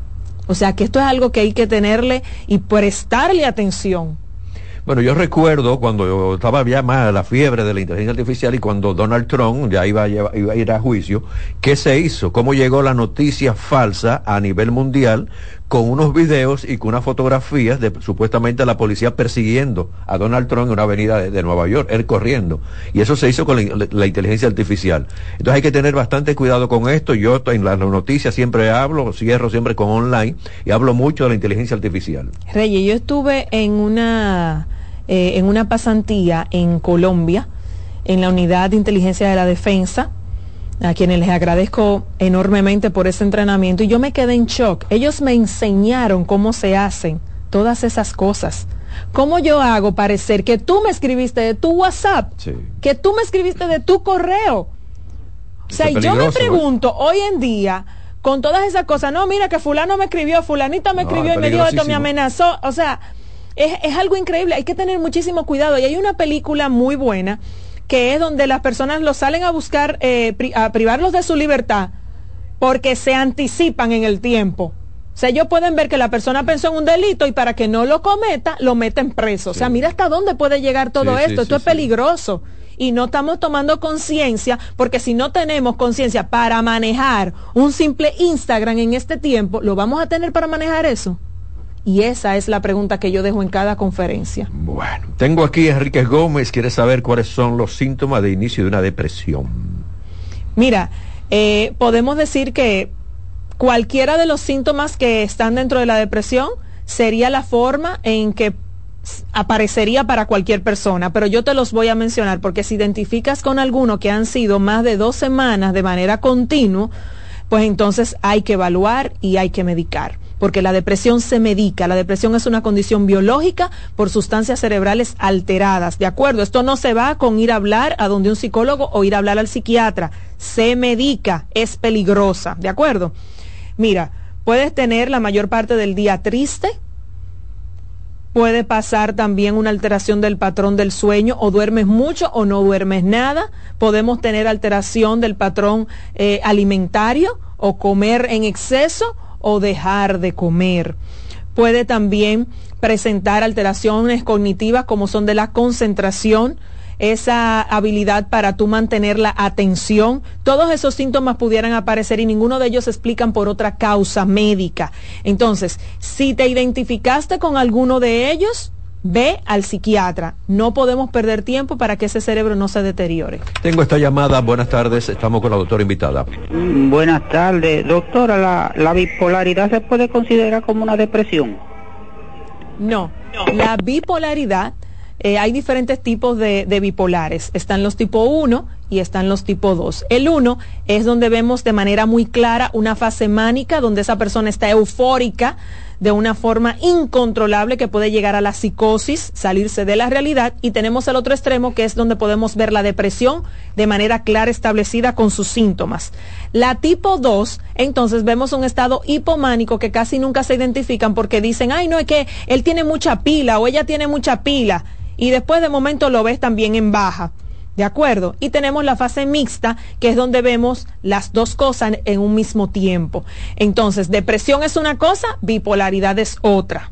O sea que esto es algo que hay que tenerle y prestarle atención. Bueno, yo recuerdo cuando yo estaba ya más la fiebre de la inteligencia artificial y cuando Donald Trump ya iba a, lleva- iba a ir a juicio, ¿qué se hizo? ¿Cómo llegó la noticia falsa a nivel mundial con unos videos y con unas fotografías de supuestamente la policía persiguiendo a Donald Trump en una avenida de, Nueva York, él corriendo? Y eso se hizo con la, la inteligencia artificial. Entonces hay que tener bastante cuidado con esto. Yo en las noticias siempre hablo, cierro siempre con online y hablo mucho de la inteligencia artificial. Reyes, yo estuve en una, eh, en una pasantía en Colombia, en la unidad de inteligencia de la defensa, a quienes les agradezco enormemente por ese entrenamiento, y yo me quedé en shock. Ellos me enseñaron cómo se hacen todas esas cosas. ¿Cómo yo hago parecer que tú me escribiste de tu WhatsApp? Sí. Que tú me escribiste de tu correo. O sea, yo me pregunto, hoy en día, con todas esas cosas, no, mira que fulano me escribió, fulanita me No, escribió es y me dijo esto, me amenazó. O sea, es, es algo increíble, hay que tener muchísimo cuidado. Y hay una película muy buena que es donde las personas los salen a buscar, eh, pri- a privarlos de su libertad porque se anticipan en el tiempo. O sea, ellos pueden ver que la persona pensó en un delito y para que no lo cometa, lo meten preso. O sea, mira hasta dónde puede llegar todo Sí, sí, esto. Esto es peligroso. Y no estamos tomando conciencia, porque si no tenemos conciencia para manejar un simple Instagram en este tiempo, ¿lo vamos a tener para manejar eso? Y esa es la pregunta que yo dejo en cada conferencia. Bueno, tengo aquí a Enrique Gómez, quiere saber cuáles son los síntomas de inicio de una depresión. Mira, eh, podemos decir que cualquiera de los síntomas que están dentro de la depresión sería la forma en que aparecería para cualquier persona, pero yo te los voy a mencionar porque si identificas con alguno que han sido más de dos semanas de manera continua, pues entonces hay que evaluar y hay que medicar, porque la depresión se medica, la depresión es una condición biológica por sustancias cerebrales alteradas, ¿de acuerdo? Esto no se va con ir a hablar a donde un psicólogo o ir a hablar al psiquiatra, se medica, es peligrosa, ¿de acuerdo? Mira, puedes tener la mayor parte del día triste, puede pasar también una alteración del patrón del sueño, o duermes mucho o no duermes nada. Podemos tener alteración del patrón eh, alimentario, o comer en exceso, o dejar de comer. Puede también presentar alteraciones cognitivas como son de la concentración, esa habilidad para tú mantener la atención. Todos esos síntomas pudieran aparecer y ninguno de ellos se explican por otra causa médica. Entonces, si te identificaste con alguno de ellos, ve al psiquiatra. No podemos perder tiempo para que ese cerebro no se deteriore. Tengo esta llamada. Buenas tardes. Estamos con la doctora invitada. Mm, Buenas tardes. Doctora, ¿la, la bipolaridad se puede considerar como una depresión? No, la bipolaridad, eh, hay diferentes tipos de, de bipolares. Están los tipo 1 y están los tipo 2. El 1 es donde vemos de manera muy clara una fase mánica, donde esa persona está eufórica de una forma incontrolable que puede llegar a la psicosis, salirse de la realidad. Y tenemos el otro extremo que es donde podemos ver la depresión de manera clara establecida con sus síntomas. La tipo 2, entonces vemos un estado hipománico que casi nunca se identifican porque dicen, ay, no, es que él tiene mucha pila o ella tiene mucha pila. Y después de momento lo ves también en baja. ¿De acuerdo? Y tenemos la fase mixta, que es donde vemos las dos cosas en un mismo tiempo. Entonces, depresión es una cosa, bipolaridad es otra.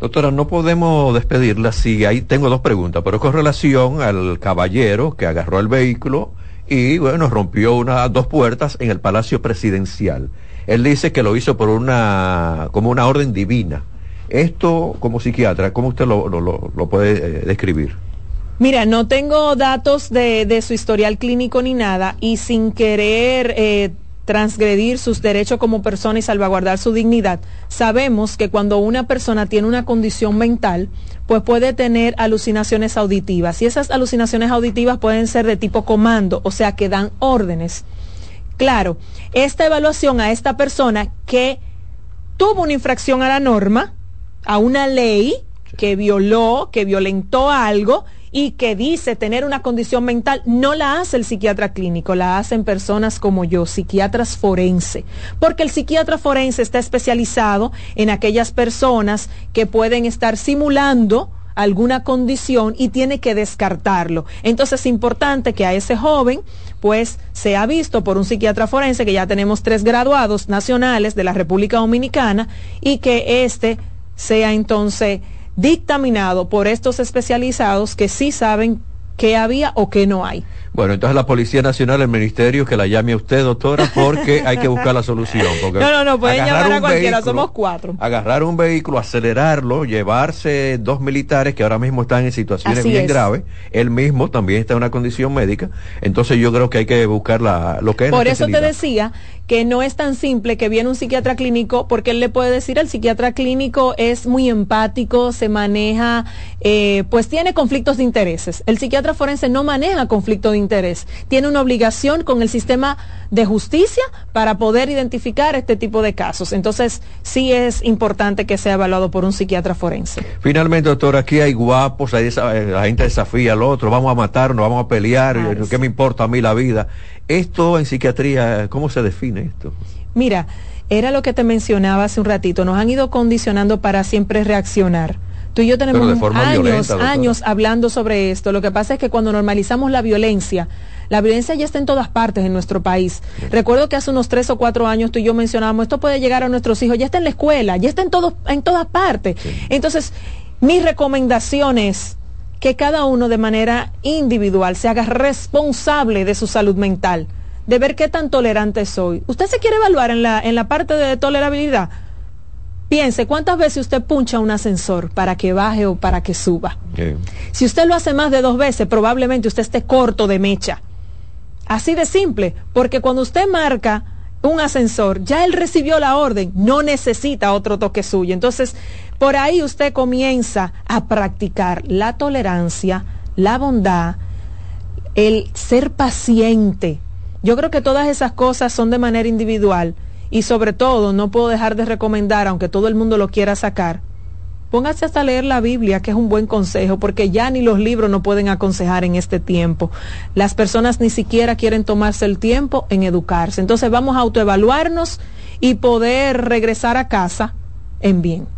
Doctora, no podemos despedirla si ahí tengo dos preguntas, pero con relación al caballero que agarró el vehículo y bueno, rompió una, dos puertas en el Palacio Presidencial. Él dice que lo hizo por una, como una orden divina. Esto, como psiquiatra, ¿cómo usted lo, lo, lo puede eh, describir? Mira, no tengo datos de, de, su historial clínico ni nada y sin querer eh, transgredir sus derechos como persona y salvaguardar su dignidad, sabemos que cuando una persona tiene una condición mental, pues puede tener alucinaciones auditivas y esas alucinaciones auditivas pueden ser de tipo comando, o sea, que dan órdenes. Claro, esta evaluación a esta persona que tuvo una infracción a la norma, a una ley que violó, que violentó algo, y que dice tener una condición mental, no la hace el psiquiatra clínico, la hacen personas como yo, psiquiatras forense, porque el psiquiatra forense está especializado en aquellas personas que pueden estar simulando alguna condición y tiene que descartarlo. Entonces es importante que a ese joven pues sea visto por un psiquiatra forense, que ya tenemos tres graduados nacionales de la República Dominicana, y que éste sea entonces dictaminado por estos especializados que sí saben qué había o qué no hay. Bueno, entonces la Policía Nacional, el Ministerio, que la llame a usted, doctora, porque hay que buscar la solución. Porque no, no, no, pueden llamar a cualquiera, vehículo, somos cuatro. Agarrar un vehículo, acelerarlo, llevarse dos militares que ahora mismo están en situaciones Así bien es. graves, él mismo también está en una condición médica, entonces yo creo que hay que buscar la, lo que es. Por eso te decía que no es tan simple que viene un psiquiatra clínico, porque él le puede decir, el psiquiatra clínico es muy empático, se maneja, eh, pues tiene conflictos de intereses. El psiquiatra forense no maneja conflicto de interés, tiene una obligación con el sistema de justicia para poder identificar este tipo de casos. Entonces, sí es importante que sea evaluado por un psiquiatra forense. Finalmente, doctor, aquí hay guapos, hay esa, la gente desafía al otro, vamos a matarnos, vamos a pelear, ¿qué sí. me importa a mí la vida? Esto en psiquiatría, ¿cómo se define esto? Mira, era lo que te mencionaba hace un ratito, nos han ido condicionando para siempre reaccionar. Tú y yo tenemos años, violenta, años hablando sobre esto. Lo que pasa es que cuando normalizamos la violencia, la violencia ya está en todas partes en nuestro país. Sí. Recuerdo que hace unos tres o cuatro años tú y yo mencionábamos, esto puede llegar a nuestros hijos, ya está en la escuela, ya está en, todo, en todas partes. Sí. Entonces, mi recomendación es que cada uno de manera individual se haga responsable de su salud mental, de ver qué tan tolerante soy. ¿Usted se quiere evaluar en la, en la parte de tolerabilidad? Piense cuántas veces usted puncha un ascensor para que baje o para que suba. Si usted lo hace más de dos veces, probablemente usted esté corto de mecha. Así de simple, porque cuando usted marca un ascensor, ya él recibió la orden, no necesita otro toque suyo. Entonces, por ahí usted comienza a practicar la tolerancia, la bondad, el ser paciente. Yo creo que todas esas cosas son de manera individual y sobre todo no puedo dejar de recomendar, aunque todo el mundo lo quiera sacar, póngase hasta leer la Biblia, que es un buen consejo, porque ya ni los libros no pueden aconsejar en este tiempo. Las personas ni siquiera quieren tomarse el tiempo en educarse. Entonces vamos a autoevaluarnos y poder regresar a casa en bien.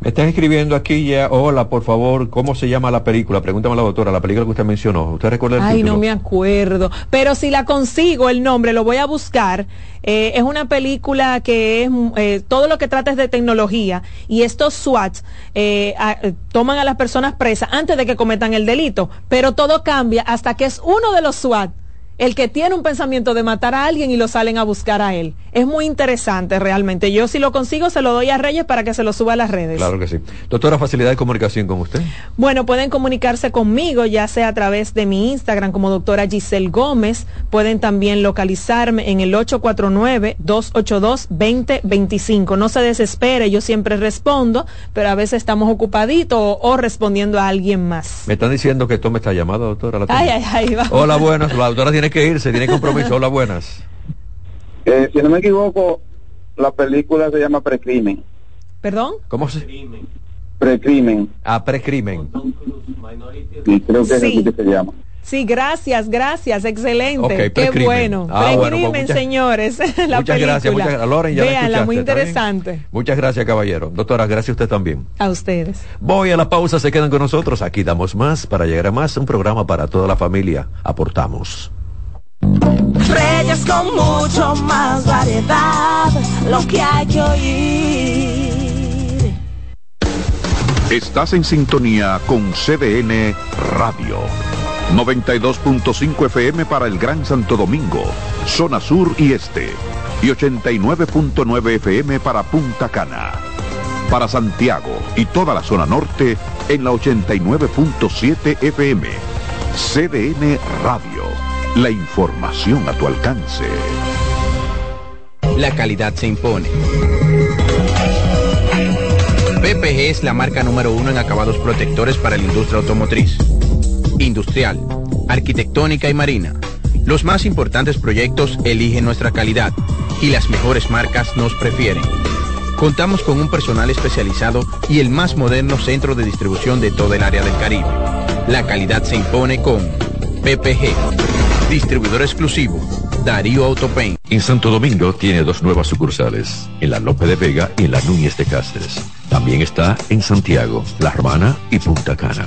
Me están escribiendo aquí ya, hola, por favor, ¿cómo se llama la película? Pregúntame a la doctora, la película que usted mencionó. ¿Usted recuerda el Ay, título? no me acuerdo. Pero si la consigo el nombre, lo voy a buscar. Eh, es una película que es eh, todo lo que trata es de tecnología y estos SWAT eh, a- eh, toman a las personas presas antes de que cometan el delito. Pero todo cambia hasta que es uno de los SWAT el que tiene un pensamiento de matar a alguien y lo salen a buscar a él. Es muy interesante realmente. Yo si lo consigo se lo doy a Reyes para que se lo suba a las redes. Claro que sí. Doctora, facilidad de comunicación con usted. Bueno, pueden comunicarse conmigo, ya sea a través de mi Instagram como doctora Giselle Gómez. Pueden también localizarme en el 849-282-2025. No se desespere, yo siempre respondo, pero a veces estamos ocupaditos o, o respondiendo a alguien más. Me están diciendo que tome esta llamada, doctora. ¿La? Ay, ay, ay. Hola, buenas. La doctora tiene que irse, tiene compromiso. Hola, buenas. Eh, si no me equivoco, la película se llama Precrimen. ¿Perdón? ¿Cómo se...? Precrimen. Ah, precrimen. Sí, creo que es Sí. así que se llama. Sí, gracias, gracias, excelente. Ok, Qué precrimen. bueno. Ah, bueno, pues Precrimen, muchas- señores. la muchas gracias, película. muchas gracias. Loren, ya la Véanla, muy ¿está bien? interesante. Muchas gracias, caballero. Doctora, gracias a usted también. A ustedes. Voy a la pausa, se quedan con nosotros. Aquí damos más para llegar a más. Un programa para toda la familia. Aportamos. Reyes con mucho más variedad, lo que hay que oír. Estás en sintonía con CDN Radio. 92.5 FM para el Gran Santo Domingo, zona sur y este. Y 89.9 FM para Punta Cana. Para Santiago y toda la zona norte en la 89.7 FM. CDN Radio. La información a tu alcance. La calidad se impone. PPG es la marca número uno en acabados protectores para la industria automotriz, industrial, arquitectónica y marina. Los más importantes proyectos eligen nuestra calidad y las mejores marcas nos prefieren. Contamos con un personal especializado y el más moderno centro de distribución de todo el área del Caribe. La calidad se impone con PPG, distribuidor exclusivo, Darío Autopain. En Santo Domingo tiene dos nuevas sucursales, en la Lope de Vega y en la Núñez de Cáceres. También está en Santiago, La Romana y Punta Cana.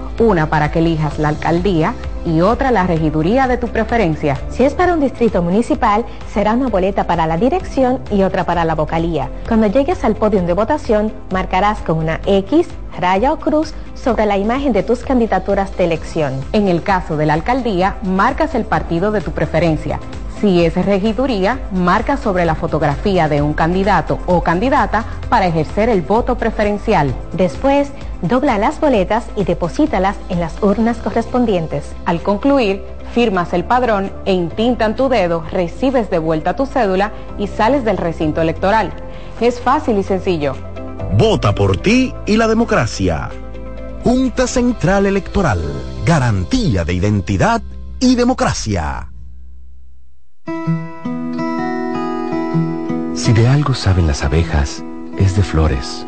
una para que elijas la alcaldía y otra la regiduría de tu preferencia. Si es para un distrito municipal, será una boleta para la dirección y otra para la vocalía. Cuando llegues al podio de votación, marcarás con una X, raya o cruz sobre la imagen de tus candidaturas de elección. En el caso de la alcaldía, marcas el partido de tu preferencia. Si es regiduría, marca sobre la fotografía de un candidato o candidata para ejercer el voto preferencial. Después, dobla las boletas y deposítalas en las urnas correspondientes. Al concluir, firmas el padrón e intintan tu dedo, recibes de vuelta tu cédula y sales del recinto electoral. Es fácil y sencillo. Vota por ti y la democracia. Junta Central Electoral. Garantía de identidad y democracia. Si de algo saben las abejas, es de flores.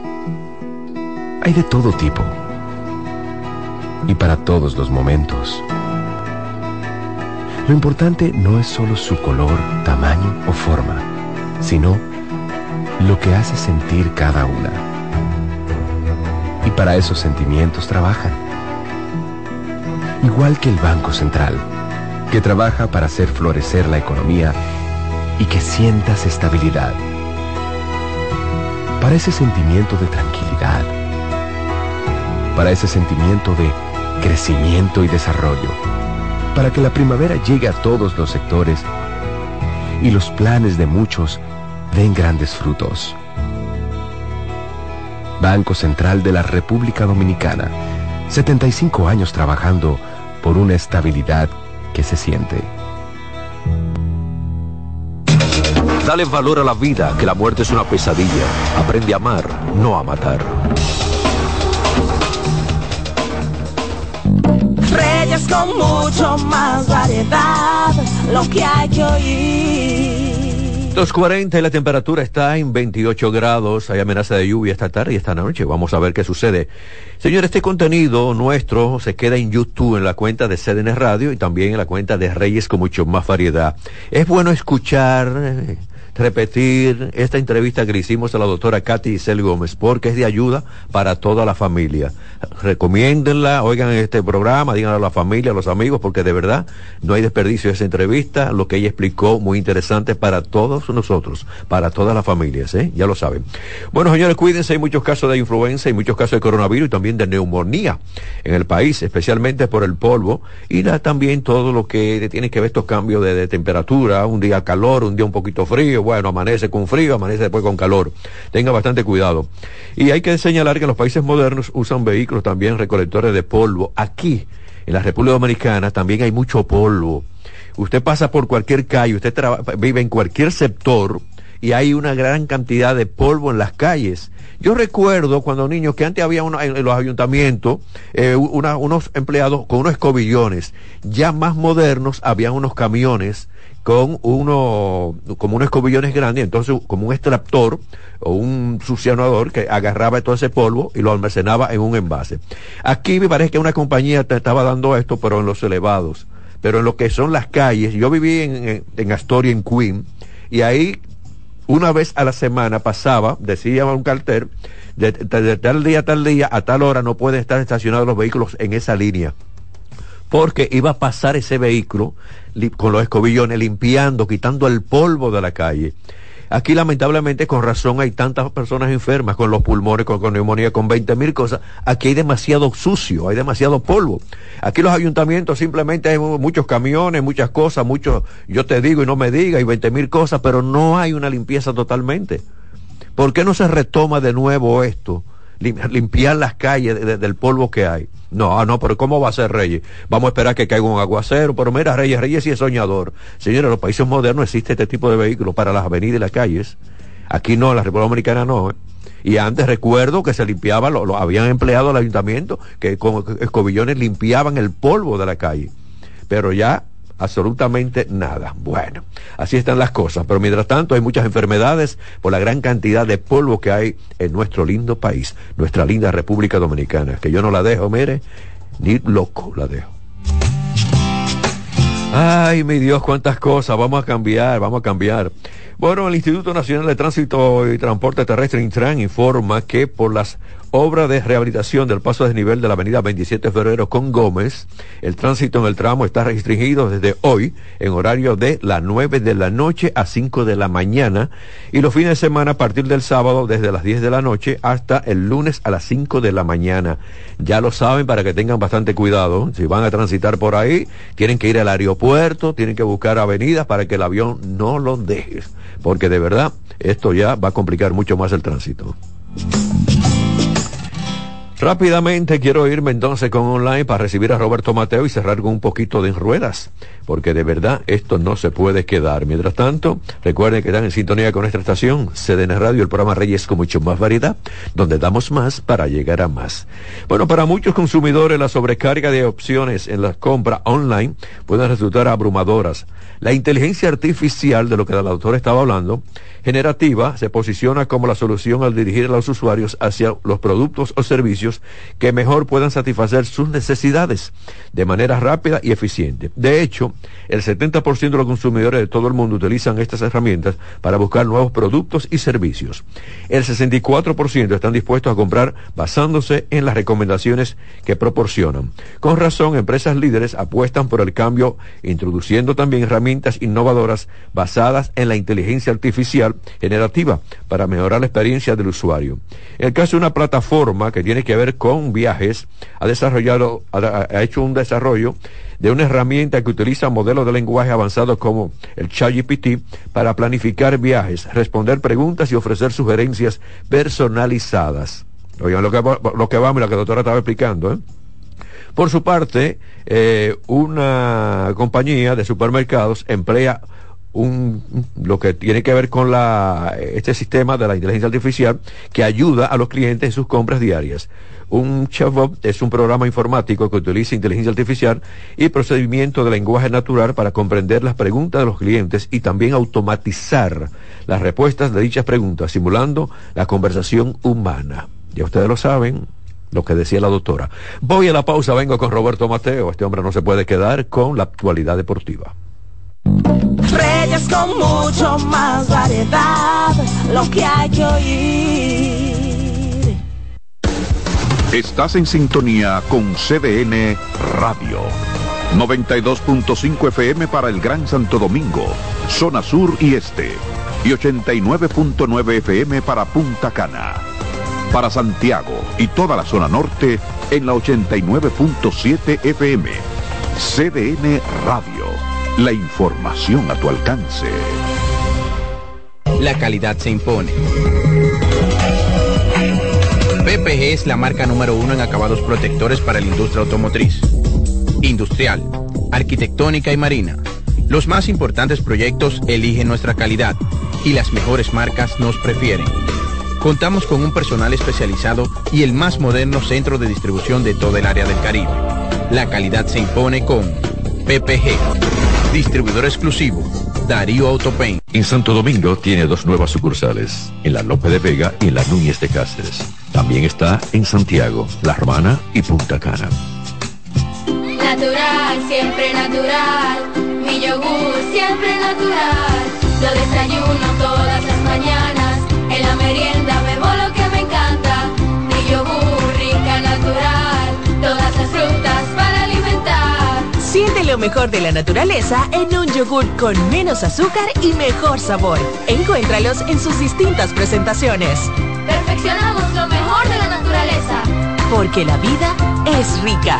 Hay de todo tipo. Y para todos los momentos. Lo importante no es solo su color, tamaño o forma, sino lo que hace sentir cada una. Y para esos sentimientos trabajan. Igual que el Banco Central, que trabaja para hacer florecer la economía y que sientas estabilidad. Para ese sentimiento de tranquilidad. Para ese sentimiento de crecimiento y desarrollo. Para que la primavera llegue a todos los sectores y los planes de muchos den grandes frutos. Banco Central de la República Dominicana. 75 años trabajando por una estabilidad que se siente. Dale valor a la vida, que la muerte es una pesadilla. Aprende a amar, no a matar. Reyes con mucho más variedad, lo que hay que oír. 2.40 y la temperatura está en 28 grados. Hay amenaza de lluvia esta tarde y esta noche. Vamos a ver qué sucede. Señor, este contenido nuestro se queda en YouTube, en la cuenta de CDN Radio y también en la cuenta de Reyes con mucho más variedad. Es bueno escuchar. Repetir esta entrevista que le hicimos a la doctora Katy Isel Gómez, porque es de ayuda para toda la familia. Recomiéndenla, oigan este programa, díganlo a la familia, a los amigos, porque de verdad no hay desperdicio de esa entrevista, lo que ella explicó, muy interesante para todos nosotros, para todas las familias, ¿eh? ya lo saben. Bueno, señores, cuídense, hay muchos casos de influenza, hay muchos casos de coronavirus y también de neumonía en el país, especialmente por el polvo y la- también todo lo que tiene que ver estos cambios de, de temperatura, un día calor, un día un poquito frío, bueno, amanece con frío, amanece después con calor. Tenga bastante cuidado. Y hay que señalar que los países modernos usan vehículos también recolectores de polvo. Aquí, en la República Dominicana, también hay mucho polvo. Usted pasa por cualquier calle, usted vive en cualquier sector y hay una gran cantidad de polvo en las calles. Yo recuerdo cuando niño que antes había uno, en, los ayuntamientos eh, una- unos empleados con unos escobillones. Ya más modernos habían unos camiones con uno, como unos escobillones grandes, entonces como un extractor o un succionador que agarraba todo ese polvo y lo almacenaba en un envase. Aquí me parece que una compañía te estaba dando esto, pero en los elevados. Pero en lo que son las calles, yo viví en, en Astoria, en Queen, y ahí una vez a la semana pasaba, decía un cartel, de, tal día a tal día, a tal hora no pueden estar estacionados los vehículos en esa línea. Porque iba a pasar ese vehículo con los escobillones, limpiando, quitando el polvo de la calle. Aquí lamentablemente con razón hay tantas personas enfermas con los pulmones, con, neumonía, con 20 mil cosas. Aquí hay demasiado sucio, hay demasiado polvo. Aquí los ayuntamientos simplemente hay mu- muchos camiones, muchas cosas, muchos, yo te digo y no me diga, y 20 mil cosas, pero no hay una limpieza totalmente. ¿Por qué no se retoma de nuevo esto? Lim- Limpiar las calles de- de- del polvo que hay. No, ah, no, pero ¿cómo va a ser Reyes? Vamos a esperar que caiga un aguacero. Pero mira, Reyes, Reyes sí es soñador. Señores, en los países modernos existe este tipo de vehículos para las avenidas y las calles. Aquí no, en la República Dominicana no. ¿eh? Y antes recuerdo que se limpiaba, lo, lo habían empleado al ayuntamiento que con escobillones limpiaban el polvo de la calle. Pero ya absolutamente nada. Bueno, así están las cosas. Pero mientras tanto hay muchas enfermedades por la gran cantidad de polvo que hay en nuestro lindo país, nuestra linda República Dominicana, que yo no la dejo, mire, ni loco la dejo. Ay, mi Dios, cuántas cosas. Vamos a cambiar, vamos a cambiar. Bueno, el Instituto Nacional de Tránsito y Transporte Terrestre Intran informa que por las obras de rehabilitación del paso a desnivel de la avenida 27 de febrero con Gómez, el tránsito en el tramo está restringido desde hoy en horario de las 9 de la noche a 5 de la mañana y los fines de semana a partir del sábado desde las 10 de la noche hasta el lunes a las 5 de la mañana. Ya lo saben para que tengan bastante cuidado. Si van a transitar por ahí, tienen que ir al aeropuerto, tienen que buscar avenidas para que el avión no los deje. Porque de verdad, esto ya va a complicar mucho más el tránsito. Rápidamente quiero irme entonces con online para recibir a Roberto Mateo y cerrar con un poquito de ruedas, porque de verdad esto no se puede quedar. Mientras tanto, recuerden que están en sintonía con nuestra estación, CDN Radio, el programa Reyes con mucho más variedad, donde damos más para llegar a más. Bueno, para muchos consumidores la sobrecarga de opciones en la compra online pueden resultar abrumadoras. La inteligencia artificial, de lo que la autora estaba hablando, generativa, se posiciona como la solución al dirigir a los usuarios hacia los productos o servicios que mejor puedan satisfacer sus necesidades de manera rápida y eficiente. De hecho, el 70% de los consumidores de todo el mundo utilizan estas herramientas para buscar nuevos productos y servicios. El 64% están dispuestos a comprar basándose en las recomendaciones que proporcionan. Con razón, empresas líderes apuestan por el cambio, introduciendo también herramientas innovadoras basadas en la inteligencia artificial generativa para mejorar la experiencia del usuario. En el caso de una plataforma que tiene que ver con viajes, ha desarrollado, ha, hecho un desarrollo de una herramienta que utiliza modelos de lenguaje avanzados como el ChatGPT para planificar viajes, responder preguntas y ofrecer sugerencias personalizadas. Oigan lo que, lo que vamos y lo que la doctora estaba explicando, ¿eh? Por su parte, eh, una compañía de supermercados emplea un, lo que tiene que ver con la, este sistema de la inteligencia artificial que ayuda a los clientes en sus compras diarias. Un chatbot es un programa informático que utiliza inteligencia artificial y procedimiento de lenguaje natural para comprender las preguntas de los clientes y también automatizar las respuestas de dichas preguntas, simulando la conversación humana. Ya ustedes lo saben, lo que decía la doctora. Voy a la pausa, vengo con Roberto Mateo. Este hombre no se puede quedar con la actualidad deportiva. Reyes con mucho más variedad, lo que hay que oír. Estás en sintonía con CDN Radio. 92.5 FM para el Gran Santo Domingo, zona sur y este. Y 89.9 FM para Punta Cana. Para Santiago y toda la zona norte en la 89.7 FM. CDN Radio la información a tu alcance. La calidad se impone. PPG es la marca número uno en acabados protectores para la industria automotriz, industrial, arquitectónica y marina. Los más importantes proyectos eligen nuestra calidad y las mejores marcas nos prefieren. Contamos con un personal especializado y el más moderno centro de distribución de todo el área del Caribe. La calidad se impone con PPG. Distribuidor exclusivo, Darío Autopain. En Santo Domingo tiene dos nuevas sucursales, en la Lope de Vega y en la Núñez de Cáceres. También está en Santiago, La Romana y Punta Cana. Natural, siempre natural. Mi yogur, siempre natural. Lo lo mejor de la naturaleza en un yogur con menos azúcar y mejor sabor. Encuéntralos en sus distintas presentaciones. Perfeccionamos lo mejor de la naturaleza. Porque la vida es rica.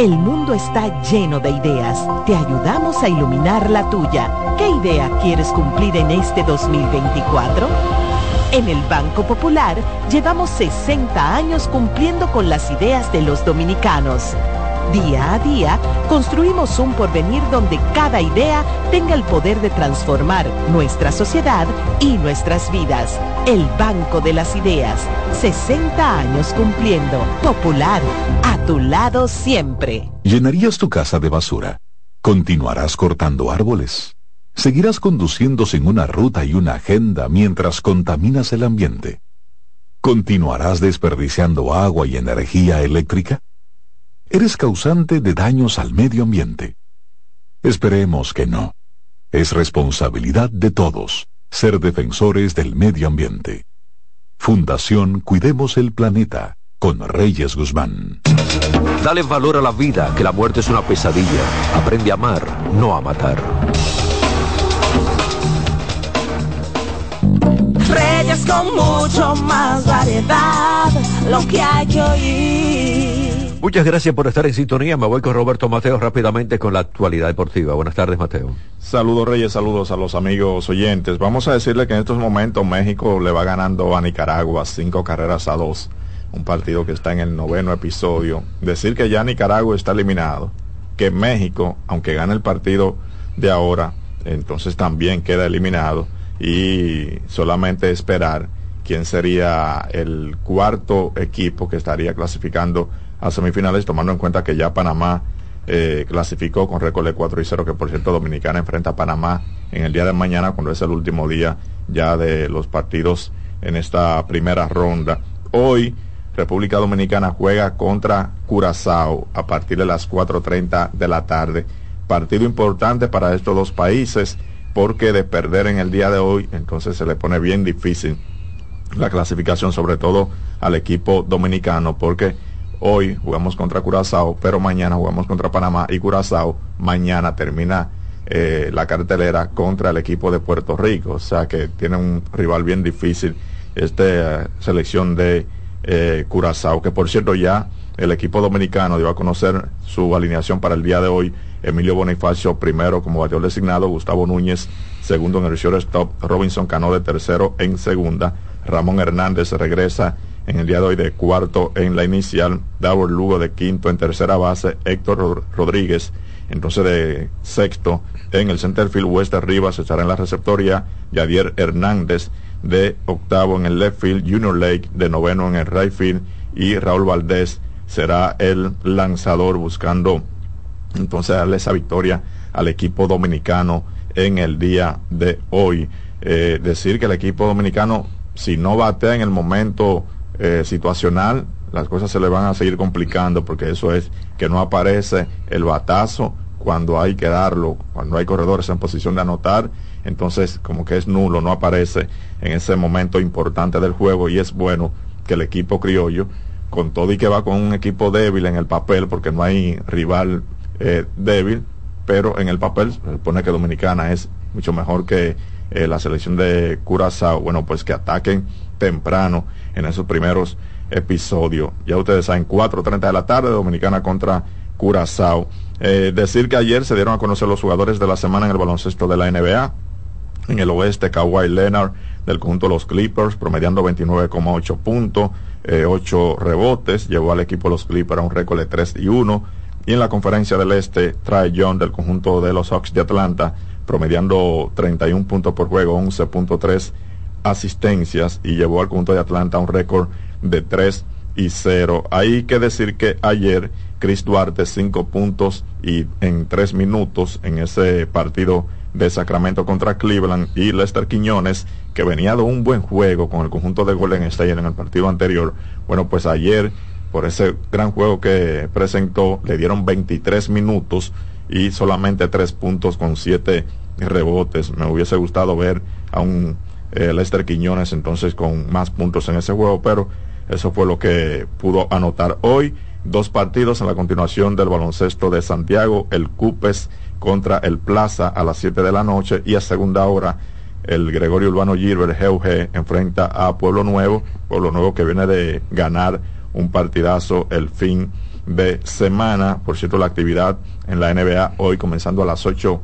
El mundo está lleno de ideas. Te ayudamos a iluminar la tuya. ¿Qué idea quieres cumplir en este 2024? En el Banco Popular llevamos 60 años cumpliendo con las ideas de los dominicanos. Día a día, construimos un porvenir donde cada idea tenga el poder de transformar nuestra sociedad y nuestras vidas. El Banco de las Ideas, 60 años cumpliendo. Popular, a tu lado siempre. ¿Llenarías tu casa de basura? ¿Continuarás cortando árboles? ¿Seguirás conduciendo sin una ruta y una agenda mientras contaminas el ambiente? ¿Continuarás desperdiciando agua y energía eléctrica? Eres causante de daños al medio ambiente. Esperemos que no. Es responsabilidad de todos ser defensores del medio ambiente. Fundación Cuidemos el Planeta con Reyes Guzmán. Dale valor a la vida, que la muerte es una pesadilla. Aprende a amar, no a matar. Reyes con mucho más variedad, lo que hay que oír. Muchas gracias por estar en sintonía. Me voy con Roberto Mateo rápidamente con la actualidad deportiva. Buenas tardes, Mateo. Saludos, Reyes. Saludos a los amigos oyentes. Vamos a decirle que en estos momentos México le va ganando a Nicaragua cinco carreras a dos. un partido que está en el noveno episodio. Decir que ya Nicaragua está eliminado, que México, aunque gane el partido de ahora, entonces también queda eliminado y solamente esperar quién sería el cuarto equipo que estaría clasificando a semifinales, tomando en cuenta que ya Panamá eh, clasificó con récord de 4 y 0, que por cierto Dominicana enfrenta a Panamá en el día de mañana, cuando es el último día ya de los partidos en esta primera ronda. Hoy República Dominicana juega contra Curazao a partir de las 4.30 de la tarde. Partido importante para estos dos países porque de perder en el día de hoy, entonces se le pone bien difícil la clasificación, sobre todo al equipo dominicano, porque hoy jugamos contra Curazao, pero mañana jugamos contra Panamá y Curazao mañana termina eh, la cartelera contra el equipo de Puerto Rico, o sea que tiene un rival bien difícil esta selección de eh, Curazao, que por cierto ya el equipo dominicano dio a conocer su alineación para el día de hoy. Emilio Bonifacio primero como bateador designado, Gustavo Núñez segundo en el shortstop, Robinson Cano de tercero en segunda, Ramón Hernández regresa en el día de hoy de cuarto en la inicial, Davor Lugo de quinto en tercera base, Héctor Rodríguez entonces de sexto en el centerfield, Wester Rivas estará en la receptoría, Yadier Hernández de octavo en el left field, Junior Lake de noveno en el right field y Raúl Valdés será el lanzador buscando entonces darle esa victoria al equipo dominicano en el día de hoy. Eh, decir que el equipo dominicano, si no batea en el momento eh, situacional, las cosas se le van a seguir complicando porque eso es que no aparece el batazo cuando hay que darlo, cuando hay corredores en posición de anotar, entonces como que es nulo, no aparece en ese momento importante del juego y es bueno que el equipo criollo, con todo y que va con un equipo débil en el papel, porque no hay rival eh, débil, pero en el papel se supone que Dominicana es mucho mejor que eh, la selección de Curazao, bueno, pues que ataquen temprano en esos primeros episodios. Ya ustedes saben, 4.30 de la tarde, Dominicana contra Curazao. Eh, decir que ayer se dieron a conocer los jugadores de la semana en el baloncesto de la NBA. En el oeste, Kawhi Leonard del conjunto de los Clippers, promediando 29,8 puntos, 8 rebotes, llevó al equipo de los Clippers a un récord de 3 y 1 y en la conferencia del Este, Trae John del conjunto de los Hawks de Atlanta, promediando 31 puntos por juego, 11.3 asistencias y llevó al conjunto de Atlanta un récord de 3 y 0. Hay que decir que ayer Chris Duarte 5 puntos y en 3 minutos en ese partido de Sacramento contra Cleveland y Lester Quiñones que venía de un buen juego con el conjunto de Golden State en el partido anterior. Bueno, pues ayer por ese gran juego que presentó, le dieron 23 minutos y solamente 3 puntos con 7 rebotes. Me hubiese gustado ver a un eh, Lester Quiñones entonces con más puntos en ese juego, pero eso fue lo que pudo anotar hoy. Dos partidos en la continuación del baloncesto de Santiago, el Cupes contra el Plaza a las 7 de la noche y a segunda hora el Gregorio Urbano Gilbert GUG enfrenta a Pueblo Nuevo, Pueblo Nuevo que viene de ganar un partidazo el fin de semana. Por cierto, la actividad en la NBA hoy comenzando a las 8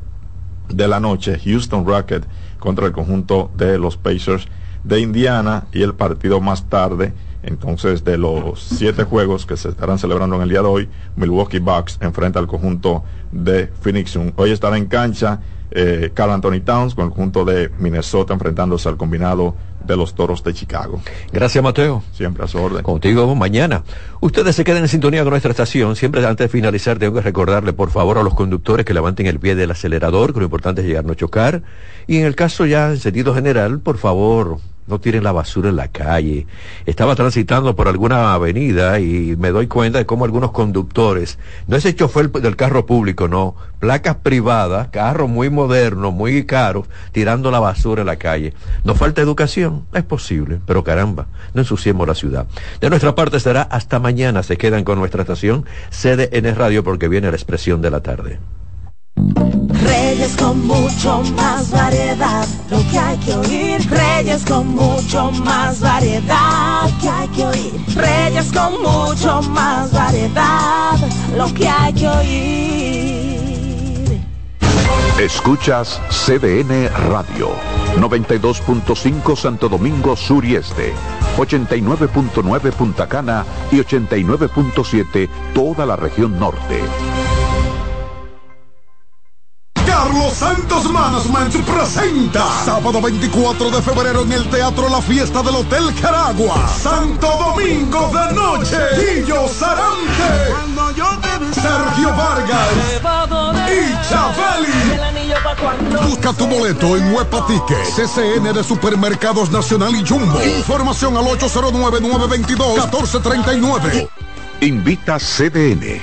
de la noche. Houston Rocket contra el conjunto de los Pacers de Indiana y el partido más tarde. Entonces, de los siete juegos que se estarán celebrando en el día de hoy, Milwaukee Bucks enfrenta al conjunto de Phoenix. Hoy estará en cancha eh, Carl Anthony Towns con el conjunto de Minnesota enfrentándose al combinado de los Toros de Chicago. Gracias, Mateo. Siempre a su orden. Contigo mañana. Ustedes se queden en sintonía con nuestra estación. Siempre antes de finalizar, tengo que recordarle, por favor, a los conductores que levanten el pie del acelerador, que lo importante es llegar a no chocar. Y en el caso ya en sentido general, por favor, no tiren la basura en la calle. Estaba transitando por alguna avenida y me doy cuenta de cómo algunos conductores, no ese chofer del carro público, no, placas privadas, carros muy modernos, muy caros, tirando la basura en la calle. ¿Nos falta educación? Es posible, pero caramba, no ensuciemos la ciudad. De nuestra parte será hasta mañana. Se quedan con nuestra estación CDN Radio porque viene la expresión de la tarde. Reyes con mucho más variedad, lo que hay que oír. Reyes con mucho más variedad, lo que hay que oír. Reyes con mucho más variedad, lo que hay que oír. Escuchas CDN Radio, 92.5 Santo Domingo Sur y Este, 89.9 Punta Cana y 89.7 toda la región norte. Carlos Santos Management presenta sábado 24 de febrero en el Teatro La Fiesta del Hotel Caragua. Santo Domingo de Noche. Guillo Sarante. Sergio Vargas. Y Chabeli. Busca tu boleto en Huepa Ticket. CCN de Supermercados Nacional y Jumbo. Información al 809-922-1439. Invita CDN.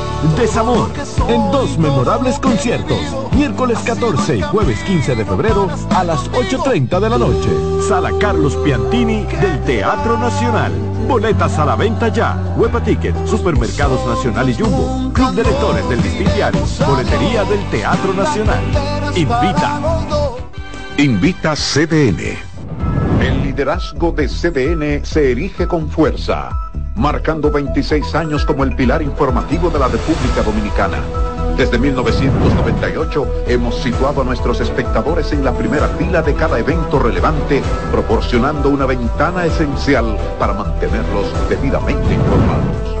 Desamor, en dos memorables conciertos, miércoles 14 y jueves 15 de febrero a las 8.30 de la noche. Sala Carlos Piantini del Teatro Nacional. Boletas a la venta ya. Huepa Ticket, Supermercados Nacional y Jumbo. Club de Lectores del Diario. Boletería del Teatro Nacional. Invita. Invita CDN. El liderazgo de CDN se erige con fuerza, marcando 26 años como el pilar informativo de la República Dominicana. Desde 1998 hemos situado a nuestros espectadores en la primera fila de cada evento relevante, proporcionando una ventana esencial para mantenerlos debidamente informados.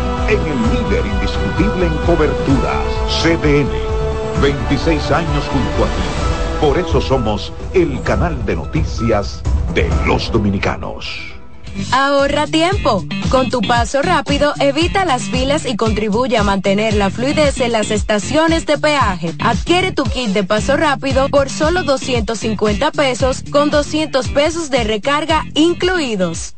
en el líder indiscutible en coberturas, CDN. 26 años junto a ti. Por eso somos el canal de noticias de los dominicanos. Ahorra tiempo. Con tu paso rápido, evita las filas y contribuye a mantener la fluidez en las estaciones de peaje. Adquiere tu kit de paso rápido por solo 250 pesos con 200 pesos de recarga incluidos.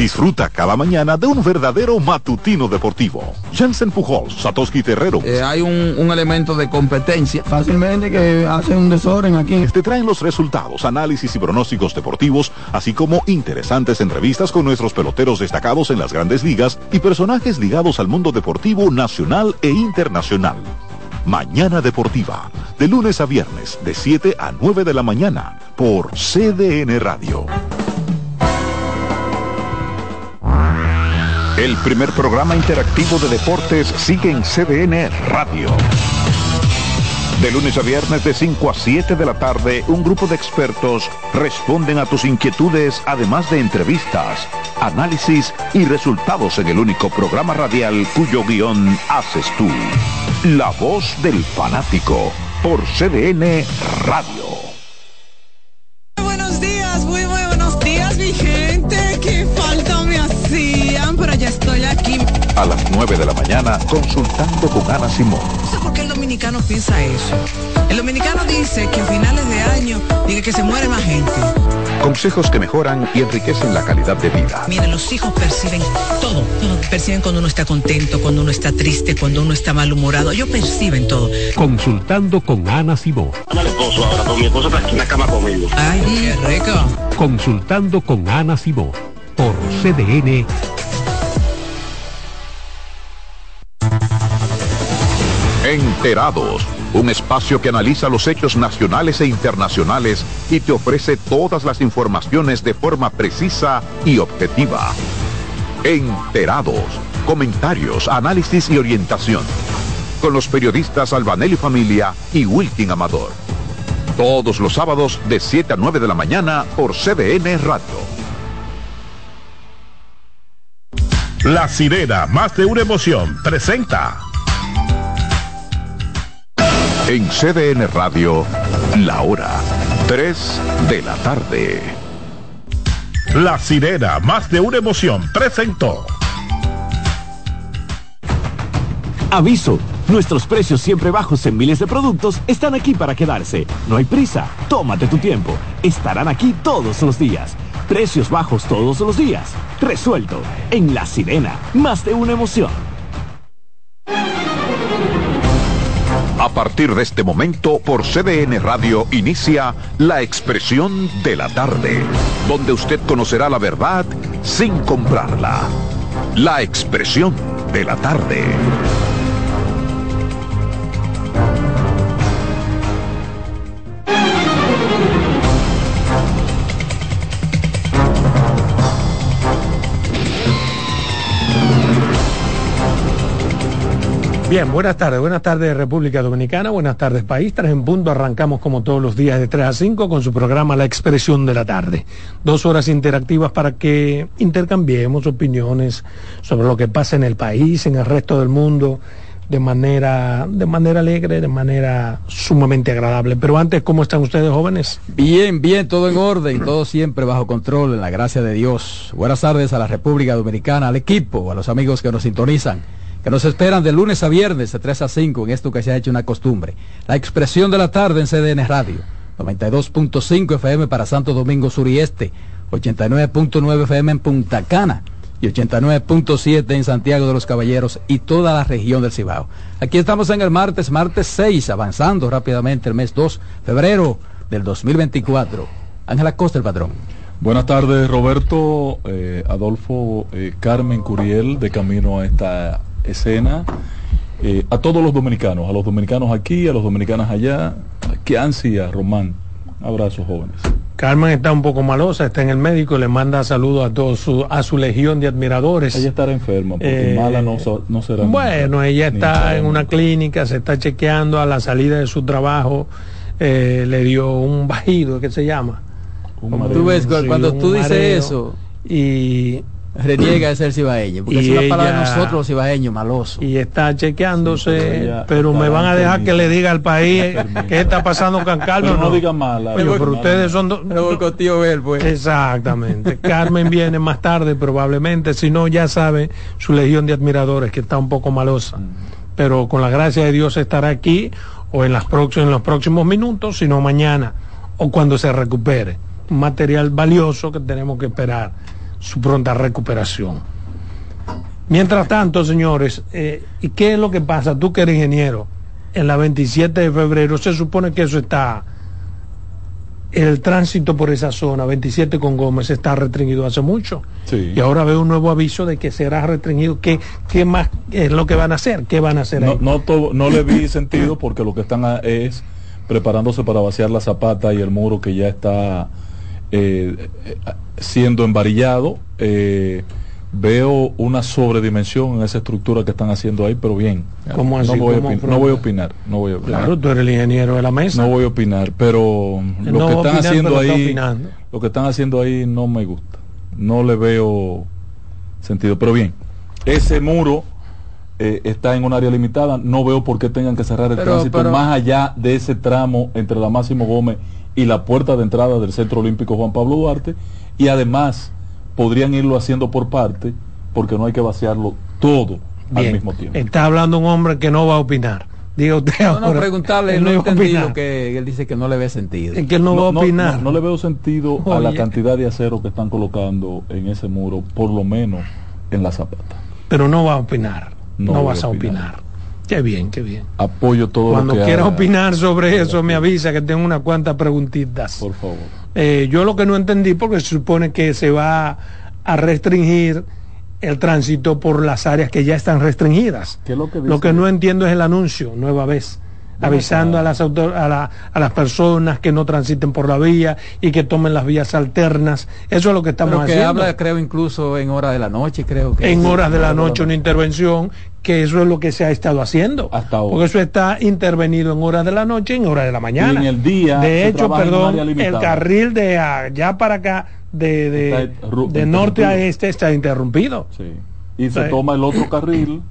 Disfruta cada mañana de un verdadero matutino deportivo. Jansen Pujols, Satoshi Terrero. Eh, hay un, un elemento de competencia. Fácilmente que hace un desorden aquí. Te traen los resultados, análisis y pronósticos deportivos, así como interesantes entrevistas con nuestros peloteros destacados en las grandes ligas y personajes ligados al mundo deportivo nacional e internacional. Mañana Deportiva, de lunes a viernes, de 7 a 9 de la mañana, por CDN Radio. El primer programa interactivo de deportes sigue en CDN Radio. De lunes a viernes de 5 a 7 de la tarde, un grupo de expertos responden a tus inquietudes, además de entrevistas, análisis y resultados en el único programa radial cuyo guion haces tú. La voz del fanático por CDN Radio. Estoy aquí. A las 9 de la mañana, consultando con Ana Simón. No sé por qué el dominicano piensa eso. El dominicano dice que a finales de año dice que se muere más gente. Consejos que mejoran y enriquecen la calidad de vida. Miren, los hijos perciben todo. Perciben cuando uno está contento, cuando uno está triste, cuando uno está malhumorado. Ellos perciben todo. Consultando con Ana Simón. Anda el esposo ahora, con mi esposo está aquí en la cama conmigo. Ay, qué rico. Consultando con Ana Simón. Por CDN. Enterados, un espacio que analiza los hechos nacionales e internacionales y te ofrece todas las informaciones de forma precisa y objetiva. Enterados, comentarios, análisis y orientación. Con los periodistas Albanelli Familia y Wilkin Amador. Todos los sábados de 7 a 9 de la mañana por CDN Radio. La sirena, más de una emoción, presenta. En CDN Radio, la hora 3 de la tarde. La sirena, más de una emoción, presentó. Aviso, nuestros precios siempre bajos en miles de productos están aquí para quedarse. No hay prisa, tómate tu tiempo. Estarán aquí todos los días. Precios bajos todos los días. Resuelto. En La Sirena, más de una emoción. A partir de este momento, por CDN Radio inicia La Expresión de la Tarde, donde usted conocerá la verdad sin comprarla. La Expresión de la Tarde. Bien, buenas tardes, buenas tardes República Dominicana, buenas tardes país, tres en punto, arrancamos como todos los días de 3 a 5 con su programa La Expresión de la Tarde. Dos horas interactivas para que intercambiemos opiniones sobre lo que pasa en el país, en el resto del mundo, de manera, de manera alegre, de manera sumamente agradable. Pero antes, ¿cómo están ustedes jóvenes? Bien, bien, todo en orden, todo siempre bajo control, en la gracia de Dios. Buenas tardes a la República Dominicana, al equipo, a los amigos que nos sintonizan que nos esperan de lunes a viernes de 3 a 5 en esto que se ha hecho una costumbre. La expresión de la tarde en CDN Radio, 92.5 FM para Santo Domingo Sur y Este, 89.9 FM en Punta Cana y 89.7 en Santiago de los Caballeros y toda la región del Cibao. Aquí estamos en el martes, martes 6, avanzando rápidamente el mes 2, febrero del 2024. Ángela Costa, el patrón. Buenas tardes, Roberto, eh, Adolfo, eh, Carmen Curiel, de camino a esta escena eh, a todos los dominicanos, a los dominicanos aquí, a los dominicanos allá. Qué ansia, Román. Abrazo, jóvenes. Carmen está un poco malosa, está en el médico, le manda saludos a todos su, a su legión de admiradores. Ella estará enferma, porque Eh, mala no, no será. Bueno, ella está en una clínica, se está chequeando a la salida de su trabajo, eh, le dio un bajido, ¿qué se llama? Como tú ves, cu- cuando un tú dices mareo. eso, y reniega de ser cibaeño, porque y es una palabra de ella- nosotros los cibaeños, maloso. y está chequeándose, pero ella pero me van a dejar que le diga al país qué está pasando con Carmen. Pero o no diga mala. Oye, pero ustedes son dos. pues. Exactamente. Carmen viene más tarde probablemente, si no ya sabe su legión de admiradores que está un poco malosa. Pero con la gracia de Dios estará aquí o en, las en los próximos minutos, sino mañana o cuando se recupere. Un material valioso que tenemos que esperar su pronta recuperación. Mientras tanto, señores, eh, ¿y qué es lo que pasa? Tú que eres ingeniero, en la 27 de febrero se supone que eso está el tránsito por esa zona, 27 con Gómez, está restringido hace mucho. Sí. Y ahora veo un nuevo aviso de que será restringido. ¿Qué, qué más es lo que van a hacer? ¿Qué van a hacer No, ahí? no, no le vi sentido porque lo que están a- es preparándose para vaciar la zapata y el muro que ya está eh, siendo embarillado. Eh, veo una sobredimensión en esa estructura que están haciendo ahí, pero bien. ¿Cómo así? No voy, a ¿Cómo opin- no voy a opinar. No voy a opinar. Claro, tú eres el ingeniero de la mesa. No voy a opinar, pero lo que están opinar, haciendo ahí, lo que están haciendo ahí no me gusta. No le veo sentido. Pero bien, ese muro eh, está en un área limitada. No veo por qué tengan que cerrar el Pero- tránsito pero- más allá de ese tramo entre la Máximo Gómez y la puerta de entrada del Centro Olímpico Juan Pablo Duarte. Y además podrían irlo haciendo por parte porque no hay que vaciarlo todo al mismo tiempo. Está hablando un hombre que no va a opinar. Diga usted No, no, preguntarle, Él no iba a entendí opinar. lo que él dice que no le ve sentido. Es que él no, va a opinar. No, no le veo sentido a la cantidad de acero que están colocando en ese muro, por lo menos en la zapata. Pero no va a opinar. No, vas a opinar. opinar. Qué bien, qué bien. Apoyo todo Cuando lo que quieras haga. opinar sobre eso, me avisa que tengo unas cuantas preguntitas. Por favor. Eh, yo lo que no entendí, porque se supone que se va a restringir el tránsito por las áreas que ya están restringidas. ¿Qué es lo que Lo dice? que no entiendo es el anuncio, nueva vez. Avisando a las, autor- a, la- a las personas que no transiten por la vía y que tomen las vías alternas. Eso es lo que estamos Pero que haciendo. habla, creo, incluso en hora de la noche, creo que. en sí, horas de la noche una intervención, que eso es lo que se ha estado haciendo. Porque eso está intervenido en horas de la noche y en horas de la mañana. Y en el día De hecho, perdón, el carril de allá para acá, de, de, norte a este, está interrumpido. y se Sí. toma el otro carril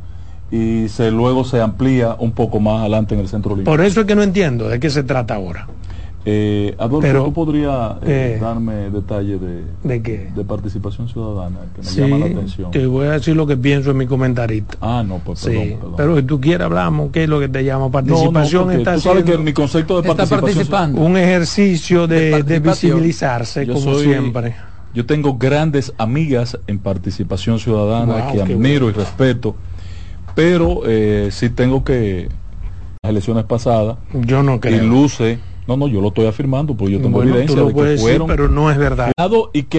y se luego se amplía un poco más adelante en el centro olímpico. Por eso es que no entiendo de qué se trata ahora. Eh, Adolfo, Pero, ¿tú podrías eh, eh, darme detalles de, ¿De qué? de participación ciudadana que me Sí, llama la atención? te voy a decir lo que pienso en mi comentarito. Ah, no, pues Sí, perdón, perdón. pero si tú quieres hablamos, ¿qué es lo que te llama participación? está tú sabes que mi concepto de participación participando. un ejercicio de, de visibilizarse, Yo como soy- siempre. Yo tengo grandes amigas en participación ciudadana Wow, que admiro y respeto, pero eh, sí tengo que las elecciones pasadas yo no creo. y luce, no, no, yo lo estoy afirmando porque yo tengo Bueno, evidencia de que puedes decir, fueron pero no es verdad. y que